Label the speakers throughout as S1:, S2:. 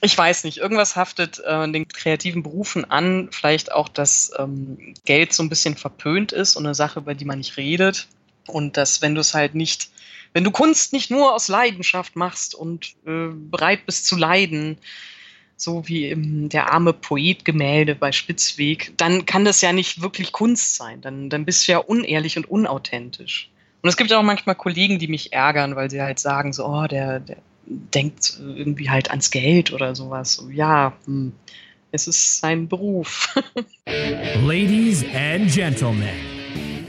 S1: ich weiß nicht, irgendwas haftet äh, den kreativen Berufen an. Vielleicht auch, dass ähm, Geld so ein bisschen verpönt ist und eine Sache, über die man nicht redet. Und dass, wenn du es halt nicht, wenn du Kunst nicht nur aus Leidenschaft machst und äh, bereit bist zu leiden, so wie im Der arme Poet-Gemälde bei Spitzweg, dann kann das ja nicht wirklich Kunst sein. Dann, dann bist du ja unehrlich und unauthentisch. Und es gibt auch manchmal Kollegen, die mich ärgern, weil sie halt sagen, so, oh, der, der denkt irgendwie halt ans Geld oder sowas. Ja, hm, es ist sein Beruf.
S2: Ladies and Gentlemen,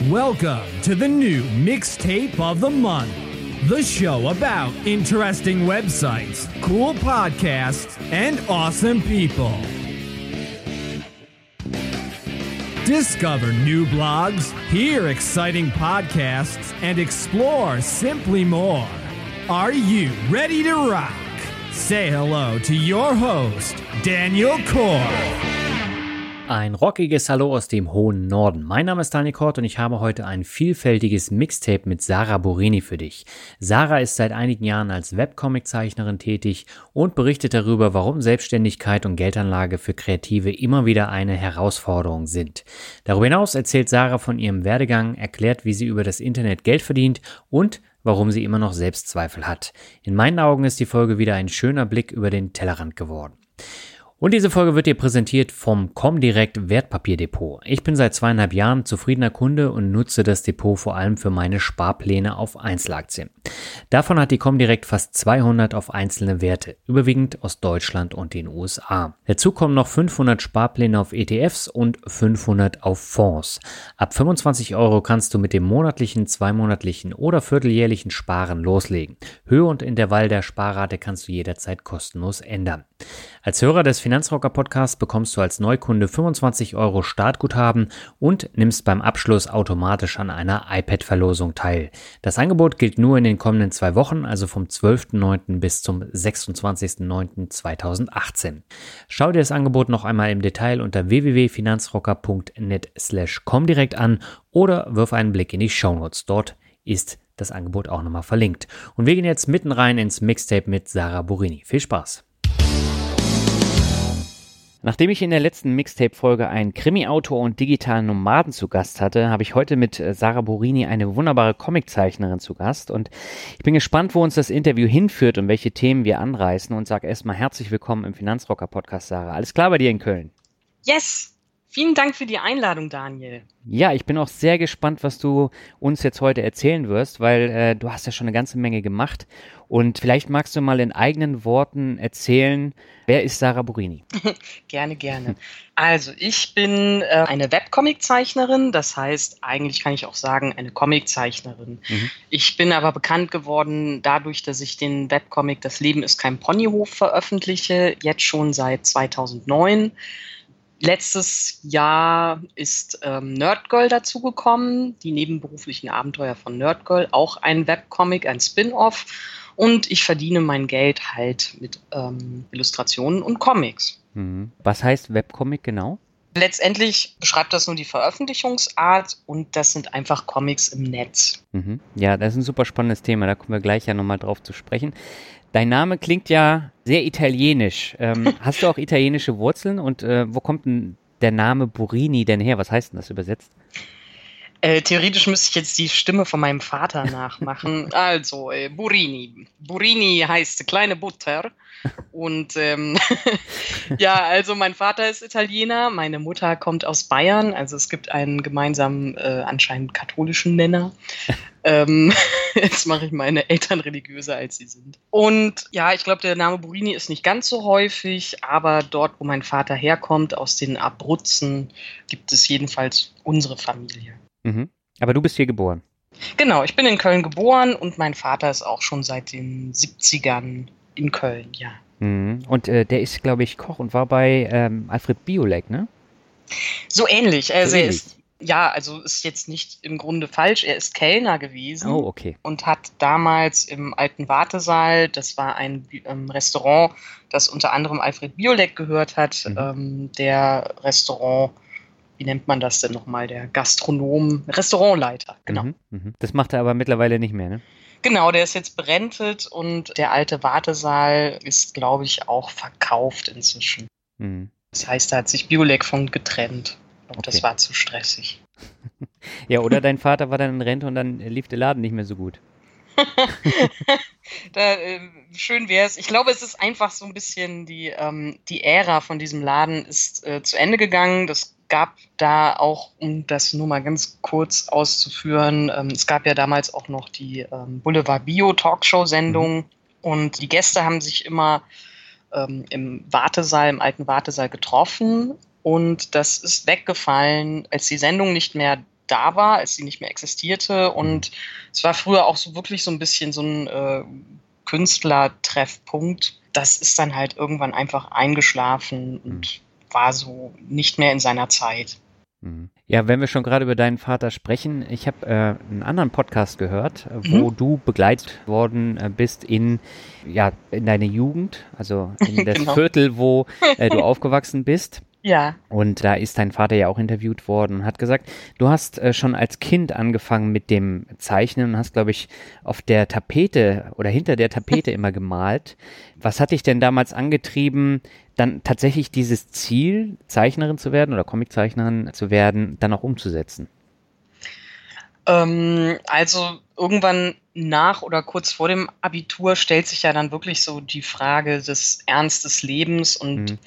S2: welcome to the new Mixtape of the Month. The show about interesting websites, cool podcasts, and awesome people. Discover new blogs, hear exciting podcasts, and explore simply more. Are you ready to rock? Say hello to your host, Daniel Core.
S3: Ein rockiges Hallo aus dem hohen Norden. Mein Name ist Daniel Kort und ich habe heute ein vielfältiges Mixtape mit Sarah Borini für dich. Sarah ist seit einigen Jahren als Webcomic-Zeichnerin tätig und berichtet darüber, warum Selbstständigkeit und Geldanlage für Kreative immer wieder eine Herausforderung sind. Darüber hinaus erzählt Sarah von ihrem Werdegang, erklärt, wie sie über das Internet Geld verdient und warum sie immer noch Selbstzweifel hat. In meinen Augen ist die Folge wieder ein schöner Blick über den Tellerrand geworden. Und diese Folge wird dir präsentiert vom Comdirect Wertpapierdepot. Ich bin seit zweieinhalb Jahren zufriedener Kunde und nutze das Depot vor allem für meine Sparpläne auf Einzelaktien. Davon hat die Comdirect fast 200 auf einzelne Werte, überwiegend aus Deutschland und den USA. Dazu kommen noch 500 Sparpläne auf ETFs und 500 auf Fonds. Ab 25 Euro kannst du mit dem monatlichen, zweimonatlichen oder vierteljährlichen Sparen loslegen. Höhe und Intervall der Sparrate kannst du jederzeit kostenlos ändern. Als Hörer des Finanzrocker Podcasts bekommst du als Neukunde 25 Euro Startguthaben und nimmst beim Abschluss automatisch an einer iPad-Verlosung teil. Das Angebot gilt nur in den kommenden zwei Wochen, also vom 12.09. bis zum 26.09.2018. Schau dir das Angebot noch einmal im Detail unter www.finanzrocker.net slash direkt an oder wirf einen Blick in die Shownotes. Dort ist das Angebot auch nochmal verlinkt. Und wir gehen jetzt mitten rein ins Mixtape mit Sarah Burini. Viel Spaß! Nachdem ich in der letzten Mixtape-Folge einen Krimi-Autor und digitalen Nomaden zu Gast hatte, habe ich heute mit äh, Sarah Borini eine wunderbare Comiczeichnerin zu Gast und ich bin gespannt, wo uns das Interview hinführt und welche Themen wir anreißen und sage erstmal herzlich willkommen im Finanzrocker-Podcast, Sarah. Alles klar bei dir in Köln?
S1: Yes! Vielen Dank für die Einladung, Daniel.
S3: Ja, ich bin auch sehr gespannt, was du uns jetzt heute erzählen wirst, weil äh, du hast ja schon eine ganze Menge gemacht. Und vielleicht magst du mal in eigenen Worten erzählen, wer ist Sarah Burini?
S1: gerne, gerne. Also, ich bin äh, eine Webcomic-Zeichnerin, das heißt, eigentlich kann ich auch sagen, eine Comic-Zeichnerin. Mhm. Ich bin aber bekannt geworden dadurch, dass ich den Webcomic Das Leben ist kein Ponyhof veröffentliche, jetzt schon seit 2009. Letztes Jahr ist ähm, Nerdgirl dazugekommen, die nebenberuflichen Abenteuer von Nerdgirl, auch ein Webcomic, ein Spin-off. Und ich verdiene mein Geld halt mit ähm, Illustrationen und Comics.
S3: Mhm. Was heißt Webcomic genau?
S1: Letztendlich beschreibt das nur die Veröffentlichungsart und das sind einfach Comics im Netz.
S3: Mhm. Ja, das ist ein super spannendes Thema, da kommen wir gleich ja nochmal drauf zu sprechen. Dein Name klingt ja sehr italienisch. Ähm, hast du auch italienische Wurzeln und äh, wo kommt denn der Name Burini denn her? Was heißt denn das übersetzt?
S1: Äh, theoretisch müsste ich jetzt die Stimme von meinem Vater nachmachen. also, äh, Burini. Burini heißt kleine Butter. Und ähm, ja, also mein Vater ist Italiener, meine Mutter kommt aus Bayern. Also es gibt einen gemeinsamen, äh, anscheinend katholischen Nenner. ähm, jetzt mache ich meine Eltern religiöser, als sie sind. Und ja, ich glaube, der Name Burini ist nicht ganz so häufig, aber dort, wo mein Vater herkommt, aus den Abruzzen, gibt es jedenfalls unsere Familie.
S3: Mhm. Aber du bist hier geboren.
S1: Genau, ich bin in Köln geboren und mein Vater ist auch schon seit den 70ern in Köln, ja.
S3: Mhm. Und äh, der ist, glaube ich, Koch und war bei ähm, Alfred Biolek, ne?
S1: So ähnlich. Also so er ist, ja, also ist jetzt nicht im Grunde falsch. Er ist Kellner gewesen.
S3: Oh, okay.
S1: Und hat damals im alten Wartesaal, das war ein ähm, Restaurant, das unter anderem Alfred Biolek gehört hat, mhm. ähm, der Restaurant wie nennt man das denn nochmal, der Gastronom, Restaurantleiter, genau. Mhm,
S3: mh. Das macht er aber mittlerweile nicht mehr, ne?
S1: Genau, der ist jetzt berentet und der alte Wartesaal ist, glaube ich, auch verkauft inzwischen. Mhm. Das heißt, da hat sich Biolek von getrennt. Und okay. das war zu stressig.
S3: ja, oder dein Vater war dann in Rente und dann lief der Laden nicht mehr so gut.
S1: da, äh, schön wäre es. Ich glaube, es ist einfach so ein bisschen die, ähm, die Ära von diesem Laden ist äh, zu Ende gegangen. Das gab da auch, um das nur mal ganz kurz auszuführen, ähm, es gab ja damals auch noch die ähm, Boulevard Bio Talkshow-Sendung mhm. und die Gäste haben sich immer ähm, im Wartesaal, im alten Wartesaal getroffen und das ist weggefallen, als die Sendung nicht mehr da war, als sie nicht mehr existierte. Und es war früher auch so wirklich so ein bisschen so ein äh, Künstlertreffpunkt. Das ist dann halt irgendwann einfach eingeschlafen und mhm. War so nicht mehr in seiner Zeit.
S3: Mhm. Ja, wenn wir schon gerade über deinen Vater sprechen, ich habe äh, einen anderen Podcast gehört, wo mhm. du begleitet worden äh, bist in ja in deine Jugend, also in das genau. Viertel, wo äh, du aufgewachsen bist.
S1: Ja.
S3: Und da ist dein Vater ja auch interviewt worden und hat gesagt, du hast äh, schon als Kind angefangen mit dem Zeichnen und hast, glaube ich, auf der Tapete oder hinter der Tapete immer gemalt. Was hat dich denn damals angetrieben, dann tatsächlich dieses Ziel, Zeichnerin zu werden oder Comiczeichnerin zu werden, dann auch umzusetzen?
S1: Ähm, also irgendwann nach oder kurz vor dem Abitur stellt sich ja dann wirklich so die Frage des Ernst des Lebens und mhm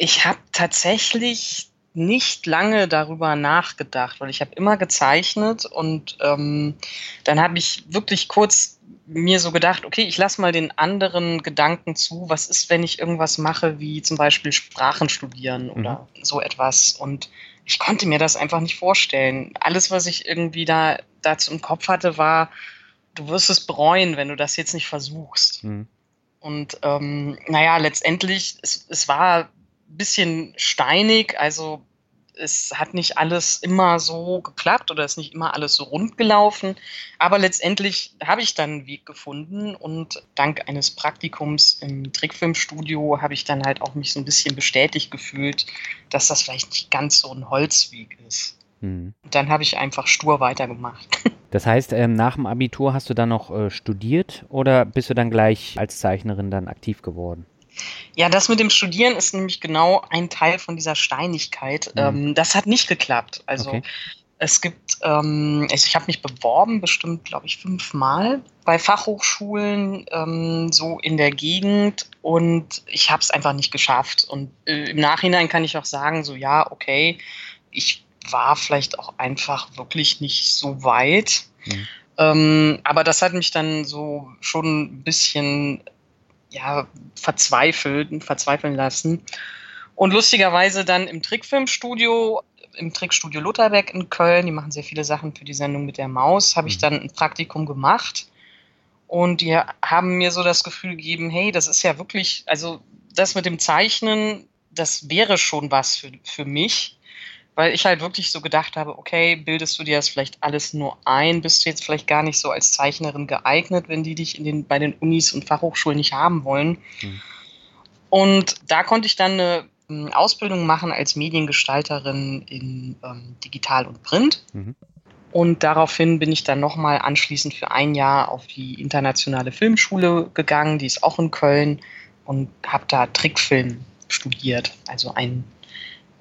S1: ich habe tatsächlich nicht lange darüber nachgedacht, weil ich habe immer gezeichnet und ähm, dann habe ich wirklich kurz mir so gedacht, okay, ich lasse mal den anderen Gedanken zu, was ist, wenn ich irgendwas mache, wie zum Beispiel Sprachen studieren mhm. oder so etwas. Und ich konnte mir das einfach nicht vorstellen. Alles, was ich irgendwie da dazu im Kopf hatte, war, du wirst es bereuen, wenn du das jetzt nicht versuchst. Mhm. Und ähm, naja, letztendlich, es, es war bisschen steinig, also es hat nicht alles immer so geklappt oder ist nicht immer alles so rund gelaufen. Aber letztendlich habe ich dann einen Weg gefunden und dank eines Praktikums im Trickfilmstudio habe ich dann halt auch mich so ein bisschen bestätigt gefühlt, dass das vielleicht nicht ganz so ein Holzweg ist. Hm. Und dann habe ich einfach stur weitergemacht.
S3: Das heißt, ähm, nach dem Abitur hast du dann noch äh, studiert oder bist du dann gleich als Zeichnerin dann aktiv geworden?
S1: Ja, das mit dem Studieren ist nämlich genau ein Teil von dieser Steinigkeit. Mhm. Ähm, das hat nicht geklappt. Also okay. es gibt, ähm, also ich habe mich beworben, bestimmt, glaube ich, fünfmal bei Fachhochschulen ähm, so in der Gegend und ich habe es einfach nicht geschafft. Und äh, im Nachhinein kann ich auch sagen, so ja, okay, ich war vielleicht auch einfach wirklich nicht so weit. Mhm. Ähm, aber das hat mich dann so schon ein bisschen ja, verzweifelt, verzweifeln lassen. Und lustigerweise dann im Trickfilmstudio, im Trickstudio Lutherbeck in Köln, die machen sehr viele Sachen für die Sendung mit der Maus, habe ich mhm. dann ein Praktikum gemacht. Und die haben mir so das Gefühl gegeben, hey, das ist ja wirklich, also das mit dem Zeichnen, das wäre schon was für, für mich weil ich halt wirklich so gedacht habe, okay, bildest du dir das vielleicht alles nur ein, bist du jetzt vielleicht gar nicht so als Zeichnerin geeignet, wenn die dich in den, bei den Unis und Fachhochschulen nicht haben wollen. Mhm. Und da konnte ich dann eine ähm, Ausbildung machen als Mediengestalterin in ähm, Digital und Print. Mhm. Und daraufhin bin ich dann nochmal anschließend für ein Jahr auf die internationale Filmschule gegangen, die ist auch in Köln, und habe da Trickfilm studiert, also ein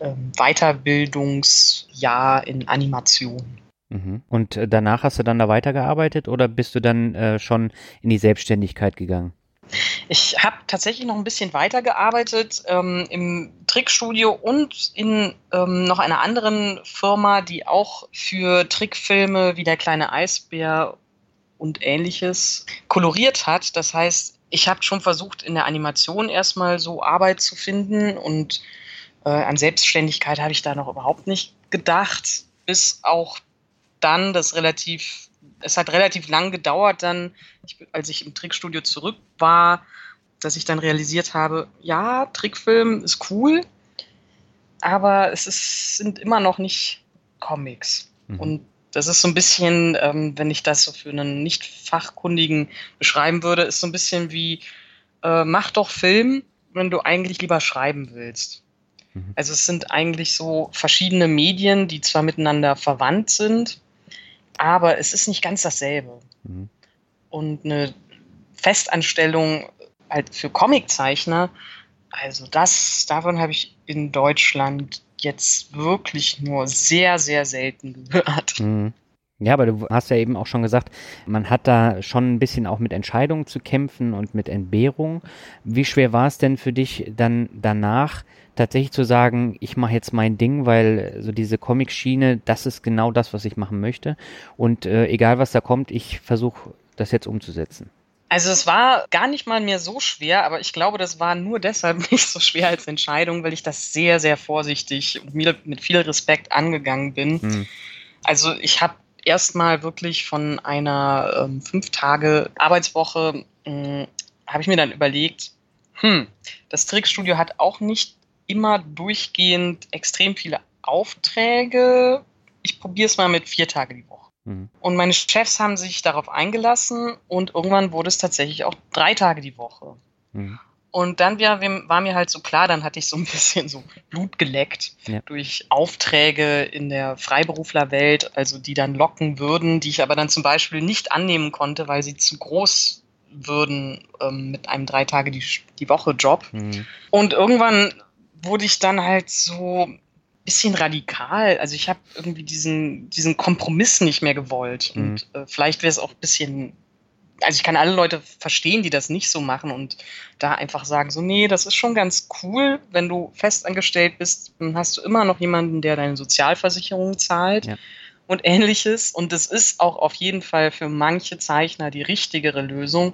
S1: ähm, Weiterbildungsjahr in Animation.
S3: Mhm. Und äh, danach hast du dann da weitergearbeitet oder bist du dann äh, schon in die Selbstständigkeit gegangen?
S1: Ich habe tatsächlich noch ein bisschen weitergearbeitet ähm, im Trickstudio und in ähm, noch einer anderen Firma, die auch für Trickfilme wie der kleine Eisbär und ähnliches koloriert hat. Das heißt, ich habe schon versucht, in der Animation erstmal so Arbeit zu finden und äh, an Selbstständigkeit habe ich da noch überhaupt nicht gedacht, bis auch dann das relativ, es hat relativ lang gedauert dann, ich, als ich im Trickstudio zurück war, dass ich dann realisiert habe, ja, Trickfilm ist cool, aber es ist, sind immer noch nicht Comics. Mhm. Und das ist so ein bisschen, ähm, wenn ich das so für einen nicht fachkundigen beschreiben würde, ist so ein bisschen wie, äh, mach doch Film, wenn du eigentlich lieber schreiben willst. Mhm. Also es sind eigentlich so verschiedene Medien, die zwar miteinander verwandt sind, aber es ist nicht ganz dasselbe. Mhm. und eine Festanstellung halt für Comiczeichner, also das, davon habe ich in Deutschland jetzt wirklich nur sehr, sehr selten gehört. Mhm.
S3: Ja, aber du hast ja eben auch schon gesagt, man hat da schon ein bisschen auch mit Entscheidungen zu kämpfen und mit Entbehrung. Wie schwer war es denn für dich dann danach tatsächlich zu sagen, ich mache jetzt mein Ding, weil so diese Comic-Schiene, das ist genau das, was ich machen möchte. Und äh, egal was da kommt, ich versuche das jetzt umzusetzen.
S1: Also es war gar nicht mal mehr so schwer, aber ich glaube, das war nur deshalb nicht so schwer als Entscheidung, weil ich das sehr, sehr vorsichtig und mir mit viel Respekt angegangen bin. Hm. Also ich habe erstmal wirklich von einer ähm, fünf Tage Arbeitswoche hm, habe ich mir dann überlegt, hm, das Trickstudio hat auch nicht immer durchgehend extrem viele Aufträge. Ich probiere es mal mit vier Tage die Woche. Mhm. Und meine Chefs haben sich darauf eingelassen und irgendwann wurde es tatsächlich auch drei Tage die Woche. Mhm. Und dann war, war, mir halt so klar, dann hatte ich so ein bisschen so Blut geleckt ja. durch Aufträge in der Freiberuflerwelt, also die dann locken würden, die ich aber dann zum Beispiel nicht annehmen konnte, weil sie zu groß würden ähm, mit einem drei Tage die, die Woche Job. Mhm. Und irgendwann wurde ich dann halt so ein bisschen radikal. Also ich habe irgendwie diesen, diesen Kompromiss nicht mehr gewollt. Mhm. Und äh, vielleicht wäre es auch ein bisschen also ich kann alle Leute verstehen, die das nicht so machen und da einfach sagen, so, nee, das ist schon ganz cool, wenn du festangestellt bist, dann hast du immer noch jemanden, der deine Sozialversicherung zahlt. Ja und ähnliches. Und es ist auch auf jeden Fall für manche Zeichner die richtigere Lösung.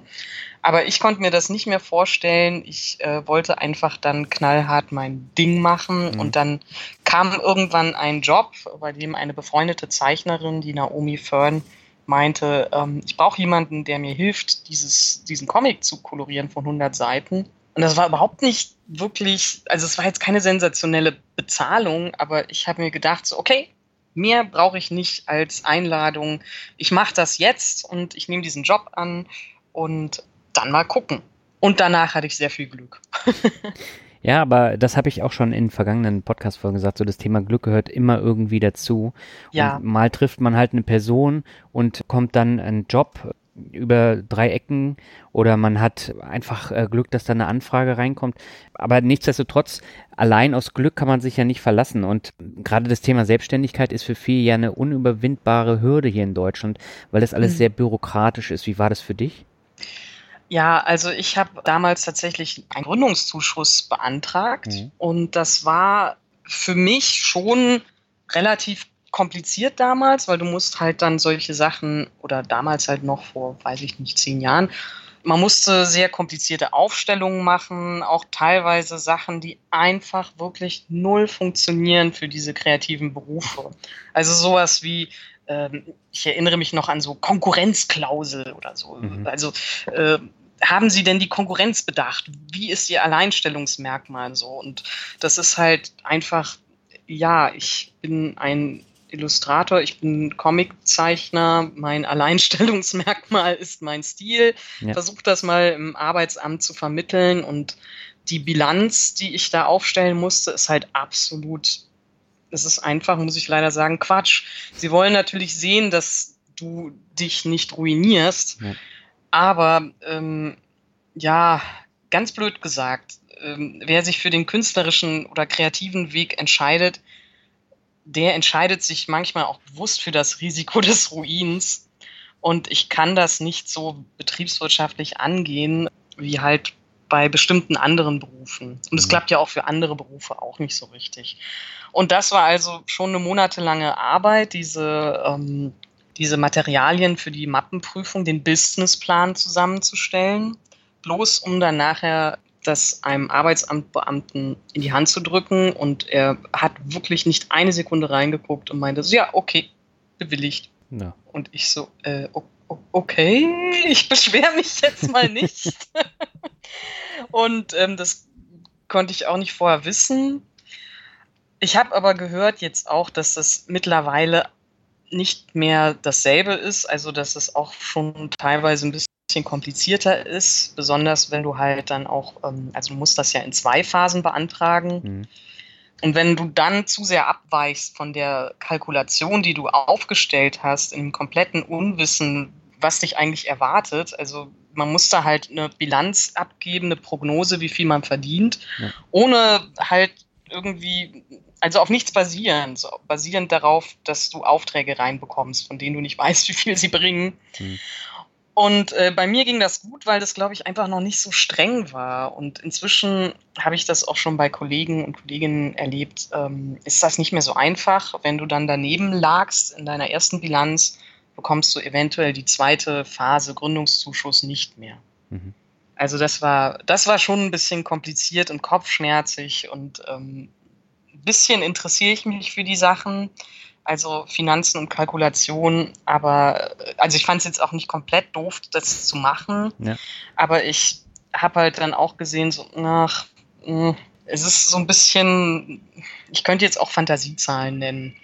S1: Aber ich konnte mir das nicht mehr vorstellen. Ich äh, wollte einfach dann knallhart mein Ding machen. Mhm. Und dann kam irgendwann ein Job, bei dem eine befreundete Zeichnerin, die Naomi Fern, meinte, ähm, ich brauche jemanden, der mir hilft, dieses, diesen Comic zu kolorieren von 100 Seiten. Und das war überhaupt nicht wirklich, also es war jetzt keine sensationelle Bezahlung, aber ich habe mir gedacht, so, okay, Mehr brauche ich nicht als Einladung. Ich mache das jetzt und ich nehme diesen Job an und dann mal gucken. Und danach hatte ich sehr viel Glück.
S3: Ja, aber das habe ich auch schon in vergangenen Podcast-Folgen gesagt. So das Thema Glück gehört immer irgendwie dazu. Ja. Und mal trifft man halt eine Person und kommt dann ein Job über drei Ecken oder man hat einfach äh, Glück, dass da eine Anfrage reinkommt. Aber nichtsdestotrotz, allein aus Glück kann man sich ja nicht verlassen. Und gerade das Thema Selbstständigkeit ist für viele ja eine unüberwindbare Hürde hier in Deutschland, weil das alles mhm. sehr bürokratisch ist. Wie war das für dich?
S1: Ja, also ich habe damals tatsächlich einen Gründungszuschuss beantragt mhm. und das war für mich schon relativ kompliziert damals, weil du musst halt dann solche Sachen oder damals halt noch vor, weiß ich nicht, zehn Jahren, man musste sehr komplizierte Aufstellungen machen, auch teilweise Sachen, die einfach wirklich null funktionieren für diese kreativen Berufe. Also sowas wie, ähm, ich erinnere mich noch an so Konkurrenzklausel oder so. Mhm. Also äh, haben Sie denn die Konkurrenz bedacht? Wie ist Ihr Alleinstellungsmerkmal so? Und das ist halt einfach, ja, ich bin ein Illustrator, ich bin Comiczeichner, mein Alleinstellungsmerkmal ist mein Stil. Ja. Versuche das mal im Arbeitsamt zu vermitteln und die Bilanz, die ich da aufstellen musste, ist halt absolut, es ist einfach, muss ich leider sagen, Quatsch. Sie wollen natürlich sehen, dass du dich nicht ruinierst, ja. aber ähm, ja, ganz blöd gesagt, ähm, wer sich für den künstlerischen oder kreativen Weg entscheidet, der entscheidet sich manchmal auch bewusst für das Risiko des Ruins. Und ich kann das nicht so betriebswirtschaftlich angehen, wie halt bei bestimmten anderen Berufen. Und es mhm. klappt ja auch für andere Berufe auch nicht so richtig. Und das war also schon eine monatelange Arbeit, diese, ähm, diese Materialien für die Mappenprüfung, den Businessplan zusammenzustellen, bloß um dann nachher das einem Arbeitsamtbeamten in die Hand zu drücken und er hat wirklich nicht eine Sekunde reingeguckt und meinte so, ja, okay, bewilligt. Ja. Und ich so, äh, okay, ich beschwere mich jetzt mal nicht. und ähm, das konnte ich auch nicht vorher wissen. Ich habe aber gehört jetzt auch, dass das mittlerweile nicht mehr dasselbe ist, also dass es auch schon teilweise ein bisschen bisschen komplizierter ist, besonders wenn du halt dann auch, ähm, also du musst das ja in zwei Phasen beantragen. Mhm. Und wenn du dann zu sehr abweichst von der Kalkulation, die du aufgestellt hast, im kompletten Unwissen, was dich eigentlich erwartet. Also man muss da halt eine Bilanz abgeben, eine Prognose, wie viel man verdient, ja. ohne halt irgendwie, also auf nichts basierend, so basierend darauf, dass du Aufträge reinbekommst, von denen du nicht weißt, wie viel sie bringen. Mhm. Und äh, bei mir ging das gut, weil das, glaube ich, einfach noch nicht so streng war. Und inzwischen habe ich das auch schon bei Kollegen und Kolleginnen erlebt. Ähm, ist das nicht mehr so einfach, wenn du dann daneben lagst in deiner ersten Bilanz, bekommst du eventuell die zweite Phase Gründungszuschuss nicht mehr. Mhm. Also das war, das war schon ein bisschen kompliziert und kopfschmerzig und ähm, ein bisschen interessiere ich mich für die Sachen also Finanzen und Kalkulation. Aber äh, also ich fand es jetzt auch nicht komplett doof, das zu machen. Ja. Aber ich habe halt dann auch gesehen, so, ach, mh, hm, es ist so ein bisschen, ich könnte jetzt auch Fantasiezahlen nennen.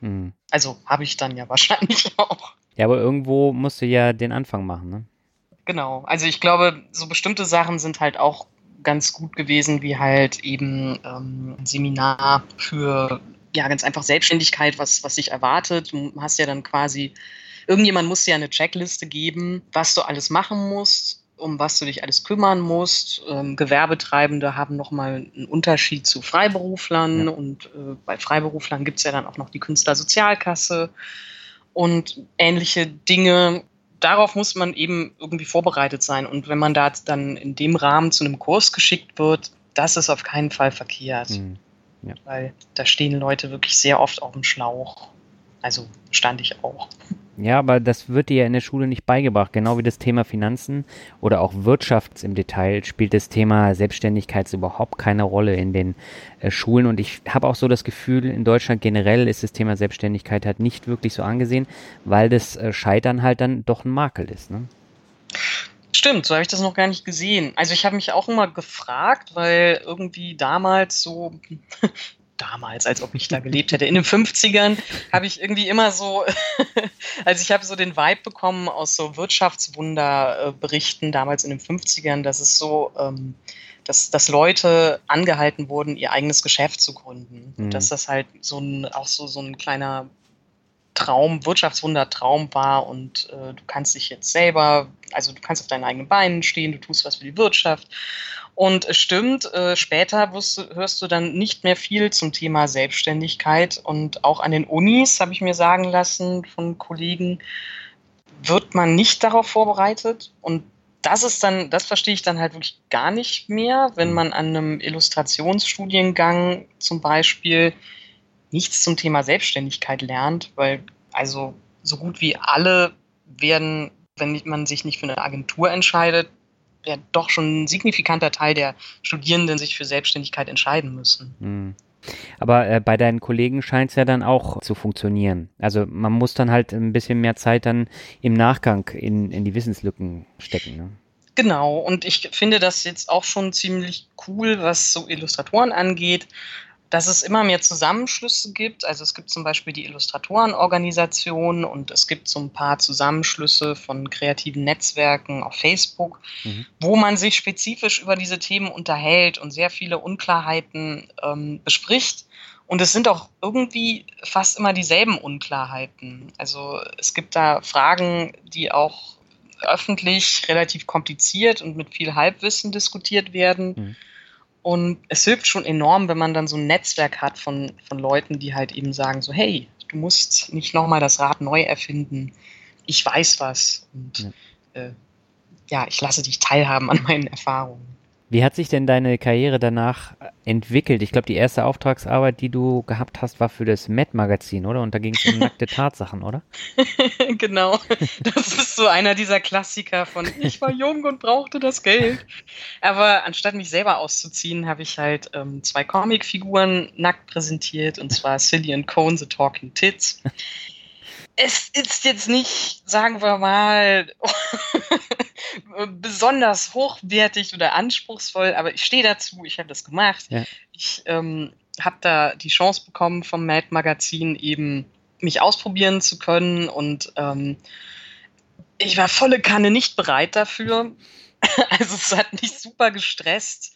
S1: Mhm. Also habe ich dann ja wahrscheinlich auch.
S3: Ja, aber irgendwo musst du ja den Anfang machen, ne?
S1: Genau. Also ich glaube, so bestimmte Sachen sind halt auch ganz gut gewesen, wie halt eben ähm, ein Seminar für ja, ganz einfach Selbstständigkeit, was, was sich erwartet. Du hast ja dann quasi, irgendjemand muss dir eine Checkliste geben, was du alles machen musst, um was du dich alles kümmern musst. Ähm, Gewerbetreibende haben nochmal einen Unterschied zu Freiberuflern ja. und äh, bei Freiberuflern gibt es ja dann auch noch die Künstlersozialkasse und ähnliche Dinge. Darauf muss man eben irgendwie vorbereitet sein. Und wenn man da dann in dem Rahmen zu einem Kurs geschickt wird, das ist auf keinen Fall verkehrt. Mhm. Ja. Weil da stehen Leute wirklich sehr oft auf dem Schlauch. Also stand ich auch.
S3: Ja, aber das wird dir ja in der Schule nicht beigebracht. Genau wie das Thema Finanzen oder auch Wirtschaft im Detail spielt das Thema Selbstständigkeit überhaupt keine Rolle in den äh, Schulen. Und ich habe auch so das Gefühl, in Deutschland generell ist das Thema Selbstständigkeit halt nicht wirklich so angesehen, weil das äh, Scheitern halt dann doch ein Makel ist. Ne?
S1: Stimmt, so habe ich das noch gar nicht gesehen. Also ich habe mich auch immer gefragt, weil irgendwie damals so, damals, als ob ich da gelebt hätte, in den 50ern habe ich irgendwie immer so, also ich habe so den Vibe bekommen aus so Wirtschaftswunderberichten damals in den 50ern, dass es so, ähm, dass, dass Leute angehalten wurden, ihr eigenes Geschäft zu gründen. Mhm. Dass das halt so ein, auch so, so ein kleiner Traum, Wirtschaftswundertraum war und äh, du kannst dich jetzt selber, also du kannst auf deinen eigenen Beinen stehen, du tust was für die Wirtschaft. Und es stimmt, äh, später wirst, hörst du dann nicht mehr viel zum Thema Selbstständigkeit. Und auch an den Unis, habe ich mir sagen lassen von Kollegen, wird man nicht darauf vorbereitet. Und das ist dann, das verstehe ich dann halt wirklich gar nicht mehr, wenn man an einem Illustrationsstudiengang zum Beispiel nichts zum Thema Selbstständigkeit lernt, weil also so gut wie alle werden, wenn man sich nicht für eine Agentur entscheidet, ja doch schon ein signifikanter Teil der Studierenden sich für Selbstständigkeit entscheiden müssen. Mhm.
S3: Aber äh, bei deinen Kollegen scheint es ja dann auch zu funktionieren. Also man muss dann halt ein bisschen mehr Zeit dann im Nachgang in, in die Wissenslücken stecken. Ne?
S1: Genau, und ich finde das jetzt auch schon ziemlich cool, was so Illustratoren angeht dass es immer mehr Zusammenschlüsse gibt. Also es gibt zum Beispiel die Illustratorenorganisation und es gibt so ein paar Zusammenschlüsse von kreativen Netzwerken auf Facebook, mhm. wo man sich spezifisch über diese Themen unterhält und sehr viele Unklarheiten ähm, bespricht. Und es sind auch irgendwie fast immer dieselben Unklarheiten. Also es gibt da Fragen, die auch öffentlich relativ kompliziert und mit viel Halbwissen diskutiert werden. Mhm. Und es hilft schon enorm, wenn man dann so ein Netzwerk hat von, von Leuten, die halt eben sagen, so, hey, du musst nicht nochmal das Rad neu erfinden. Ich weiß was. Und ja. Äh, ja, ich lasse dich teilhaben an meinen Erfahrungen.
S3: Wie hat sich denn deine Karriere danach entwickelt? Ich glaube, die erste Auftragsarbeit, die du gehabt hast, war für das Met-Magazin, oder? Und da ging es um nackte Tatsachen, oder?
S1: genau. Das ist so einer dieser Klassiker von ich war jung und brauchte das Geld. Aber anstatt mich selber auszuziehen, habe ich halt ähm, zwei Comicfiguren nackt präsentiert, und zwar Silly and Cone, The Talking Tits es ist jetzt nicht, sagen wir mal, besonders hochwertig oder anspruchsvoll, aber ich stehe dazu, ich habe das gemacht. Ja. Ich ähm, habe da die Chance bekommen vom Mad Magazin eben mich ausprobieren zu können und ähm, ich war volle Kanne nicht bereit dafür. also es hat mich super gestresst,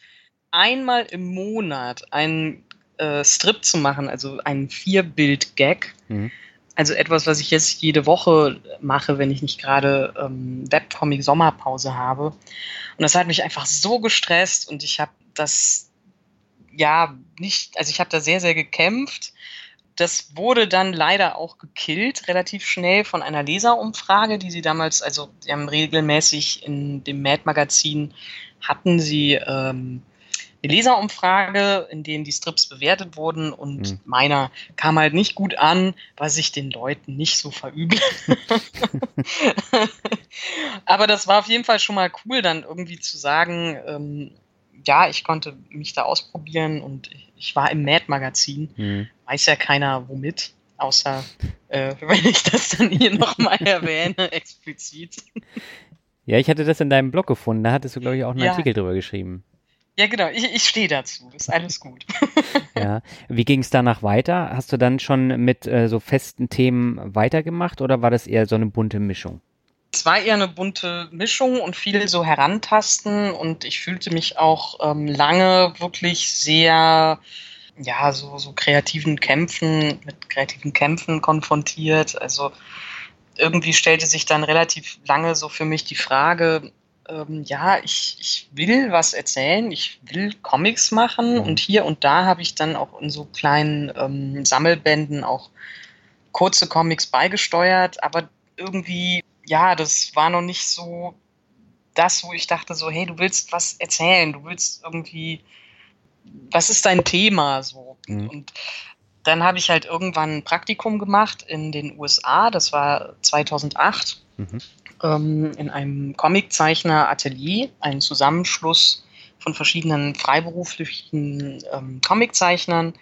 S1: einmal im Monat einen äh, Strip zu machen, also einen Vierbild-Gag. Mhm Also etwas, was ich jetzt jede Woche mache, wenn ich nicht gerade ähm, Webcomic-Sommerpause habe. Und das hat mich einfach so gestresst und ich habe das ja nicht, also ich habe da sehr, sehr gekämpft. Das wurde dann leider auch gekillt, relativ schnell von einer Leserumfrage, die sie damals, also sie haben regelmäßig in dem Mad-Magazin hatten sie ähm, Leserumfrage, in denen die Strips bewertet wurden und hm. meiner kam halt nicht gut an, was ich den Leuten nicht so verüble. Aber das war auf jeden Fall schon mal cool, dann irgendwie zu sagen, ähm, ja, ich konnte mich da ausprobieren und ich war im Mad-Magazin. Hm. Weiß ja keiner womit, außer äh, wenn ich das dann hier nochmal erwähne, explizit.
S3: Ja, ich hatte das in deinem Blog gefunden, da hattest du, glaube ich, auch einen ja. Artikel drüber geschrieben.
S1: Ja, genau, ich, ich stehe dazu, ist alles gut.
S3: ja, wie ging es danach weiter? Hast du dann schon mit äh, so festen Themen weitergemacht oder war das eher so eine bunte Mischung?
S1: Es war eher eine bunte Mischung und viel so herantasten und ich fühlte mich auch ähm, lange wirklich sehr, ja, so, so kreativen Kämpfen, mit kreativen Kämpfen konfrontiert. Also irgendwie stellte sich dann relativ lange so für mich die Frage, ähm, ja, ich, ich will was erzählen, ich will Comics machen mhm. und hier und da habe ich dann auch in so kleinen ähm, Sammelbänden auch kurze Comics beigesteuert, aber irgendwie, ja, das war noch nicht so das, wo ich dachte so, hey, du willst was erzählen, du willst irgendwie, was ist dein Thema so? Mhm. Und dann habe ich halt irgendwann ein Praktikum gemacht in den USA, das war 2008. Mhm ähm, in einem Comiczeichner-Atelier, ein Zusammenschluss von verschiedenen freiberuflichen ähm, Comiczeichnern.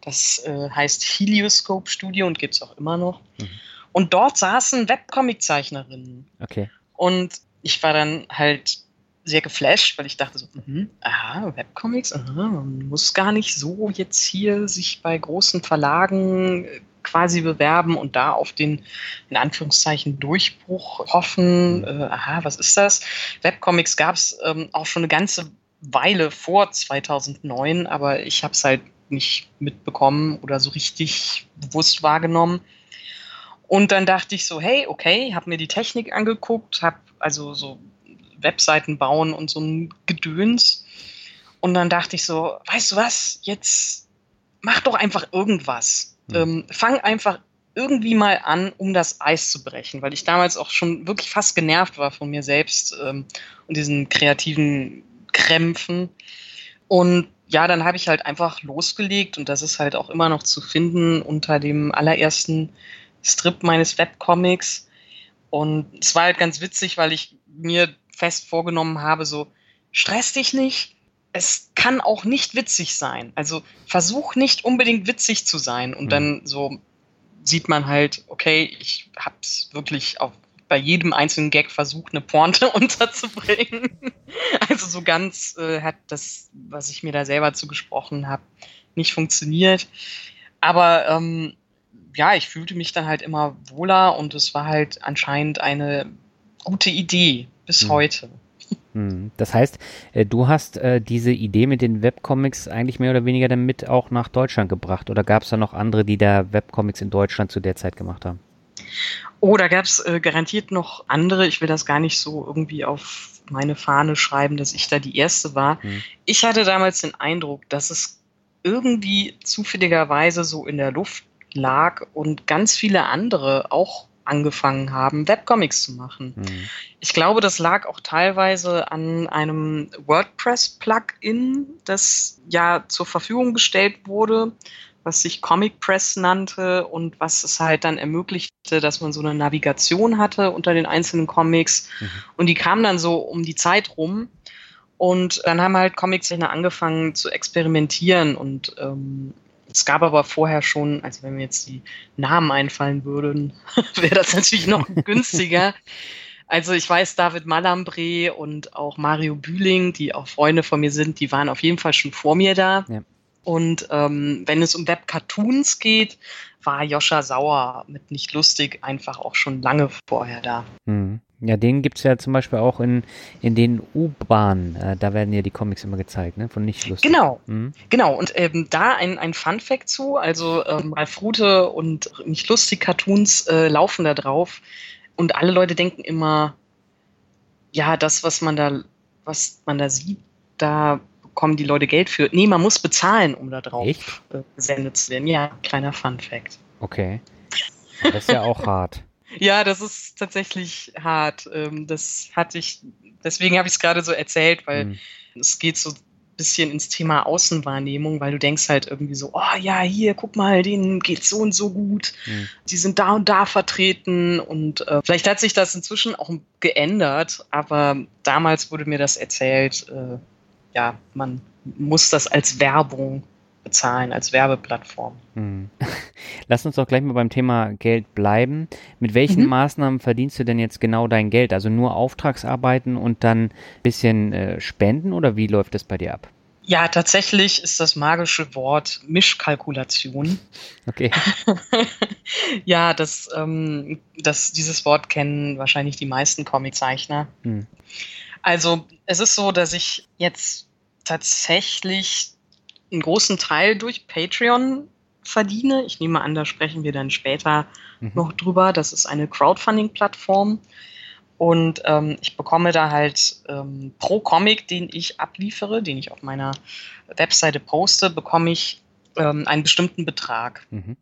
S1: Das äh, heißt Helioscope Studio und gibt es auch immer noch. Mhm. Und dort saßen Webcomic-Zeichnerinnen.
S3: Okay.
S1: Und ich war dann halt sehr geflasht, weil ich dachte so, mh, aha, Webcomics, aha, man muss gar nicht so jetzt hier sich bei großen Verlagen quasi bewerben und da auf den, in Anführungszeichen, Durchbruch hoffen. Äh, aha, was ist das? Webcomics gab es ähm, auch schon eine ganze Weile vor 2009, aber ich habe es halt nicht mitbekommen oder so richtig bewusst wahrgenommen. Und dann dachte ich so, hey, okay, habe mir die Technik angeguckt, habe also so Webseiten bauen und so ein Gedöns. Und dann dachte ich so, weißt du was, jetzt mach doch einfach irgendwas. Mhm. Ähm, fang einfach irgendwie mal an, um das Eis zu brechen, weil ich damals auch schon wirklich fast genervt war von mir selbst ähm, und diesen kreativen Krämpfen. Und ja, dann habe ich halt einfach losgelegt und das ist halt auch immer noch zu finden unter dem allerersten Strip meines Webcomics. Und es war halt ganz witzig, weil ich mir fest vorgenommen habe, so stress dich nicht, es kann auch nicht witzig sein. Also versuch nicht unbedingt witzig zu sein. Und mhm. dann so sieht man halt, okay, ich hab's wirklich auf bei jedem einzelnen Gag versucht, eine Pointe unterzubringen. Also so ganz äh, hat das, was ich mir da selber zugesprochen habe, nicht funktioniert. Aber ähm, ja, ich fühlte mich dann halt immer wohler und es war halt anscheinend eine gute Idee bis mhm. heute.
S3: Hm. Das heißt, äh, du hast äh, diese Idee mit den Webcomics eigentlich mehr oder weniger dann mit auch nach Deutschland gebracht oder gab es da noch andere, die da Webcomics in Deutschland zu der Zeit gemacht haben?
S1: Oh, da gab es äh, garantiert noch andere. Ich will das gar nicht so irgendwie auf meine Fahne schreiben, dass ich da die Erste war. Hm. Ich hatte damals den Eindruck, dass es irgendwie zufälligerweise so in der Luft lag und ganz viele andere auch angefangen haben, Webcomics zu machen. Mhm. Ich glaube, das lag auch teilweise an einem WordPress-Plugin, das ja zur Verfügung gestellt wurde, was sich Comic Press nannte und was es halt dann ermöglichte, dass man so eine Navigation hatte unter den einzelnen Comics. Mhm. Und die kamen dann so um die Zeit rum. Und dann haben halt Comiczeichner angefangen zu experimentieren und ähm, es gab aber vorher schon, also wenn mir jetzt die Namen einfallen würden, wäre das natürlich noch günstiger. Also ich weiß, David Malambre und auch Mario Bühling, die auch Freunde von mir sind, die waren auf jeden Fall schon vor mir da. Ja. Und ähm, wenn es um Web-Cartoons geht, war Joscha Sauer mit Nicht lustig einfach auch schon lange vorher da.
S3: Mhm. Ja, den gibt es ja zum Beispiel auch in, in den U-Bahnen. Äh, da werden ja die Comics immer gezeigt, ne? Von nicht lustig.
S1: Genau, mhm. genau. Und ähm, da ein, ein Fun-Fact zu: Also, ähm, Ralf Rute und nicht lustig Cartoons äh, laufen da drauf. Und alle Leute denken immer, ja, das, was man da, was man da sieht, da bekommen die Leute Geld für. Nee, man muss bezahlen, um da drauf äh, gesendet zu werden. Ja, kleiner Fun-Fact.
S3: Okay. Das ist ja auch hart.
S1: Ja, das ist tatsächlich hart. Ähm, das hatte ich, deswegen habe ich es gerade so erzählt, weil mhm. es geht so ein bisschen ins Thema Außenwahrnehmung, weil du denkst halt irgendwie so, oh ja, hier, guck mal, denen geht so und so gut. Mhm. Die sind da und da vertreten und äh, vielleicht hat sich das inzwischen auch geändert, aber damals wurde mir das erzählt, äh, ja, man muss das als Werbung bezahlen als Werbeplattform. Hm.
S3: Lass uns doch gleich mal beim Thema Geld bleiben. Mit welchen mhm. Maßnahmen verdienst du denn jetzt genau dein Geld? Also nur Auftragsarbeiten und dann ein bisschen äh, spenden oder wie läuft das bei dir ab?
S1: Ja, tatsächlich ist das magische Wort Mischkalkulation.
S3: Okay.
S1: ja, das, ähm, das, dieses Wort kennen wahrscheinlich die meisten Comiczeichner. Hm. Also es ist so, dass ich jetzt tatsächlich einen großen Teil durch Patreon verdiene. Ich nehme an, da sprechen wir dann später mhm. noch drüber. Das ist eine Crowdfunding-Plattform. Und ähm, ich bekomme da halt ähm, pro Comic, den ich abliefere, den ich auf meiner Webseite poste, bekomme ich ähm, einen bestimmten Betrag. Mhm.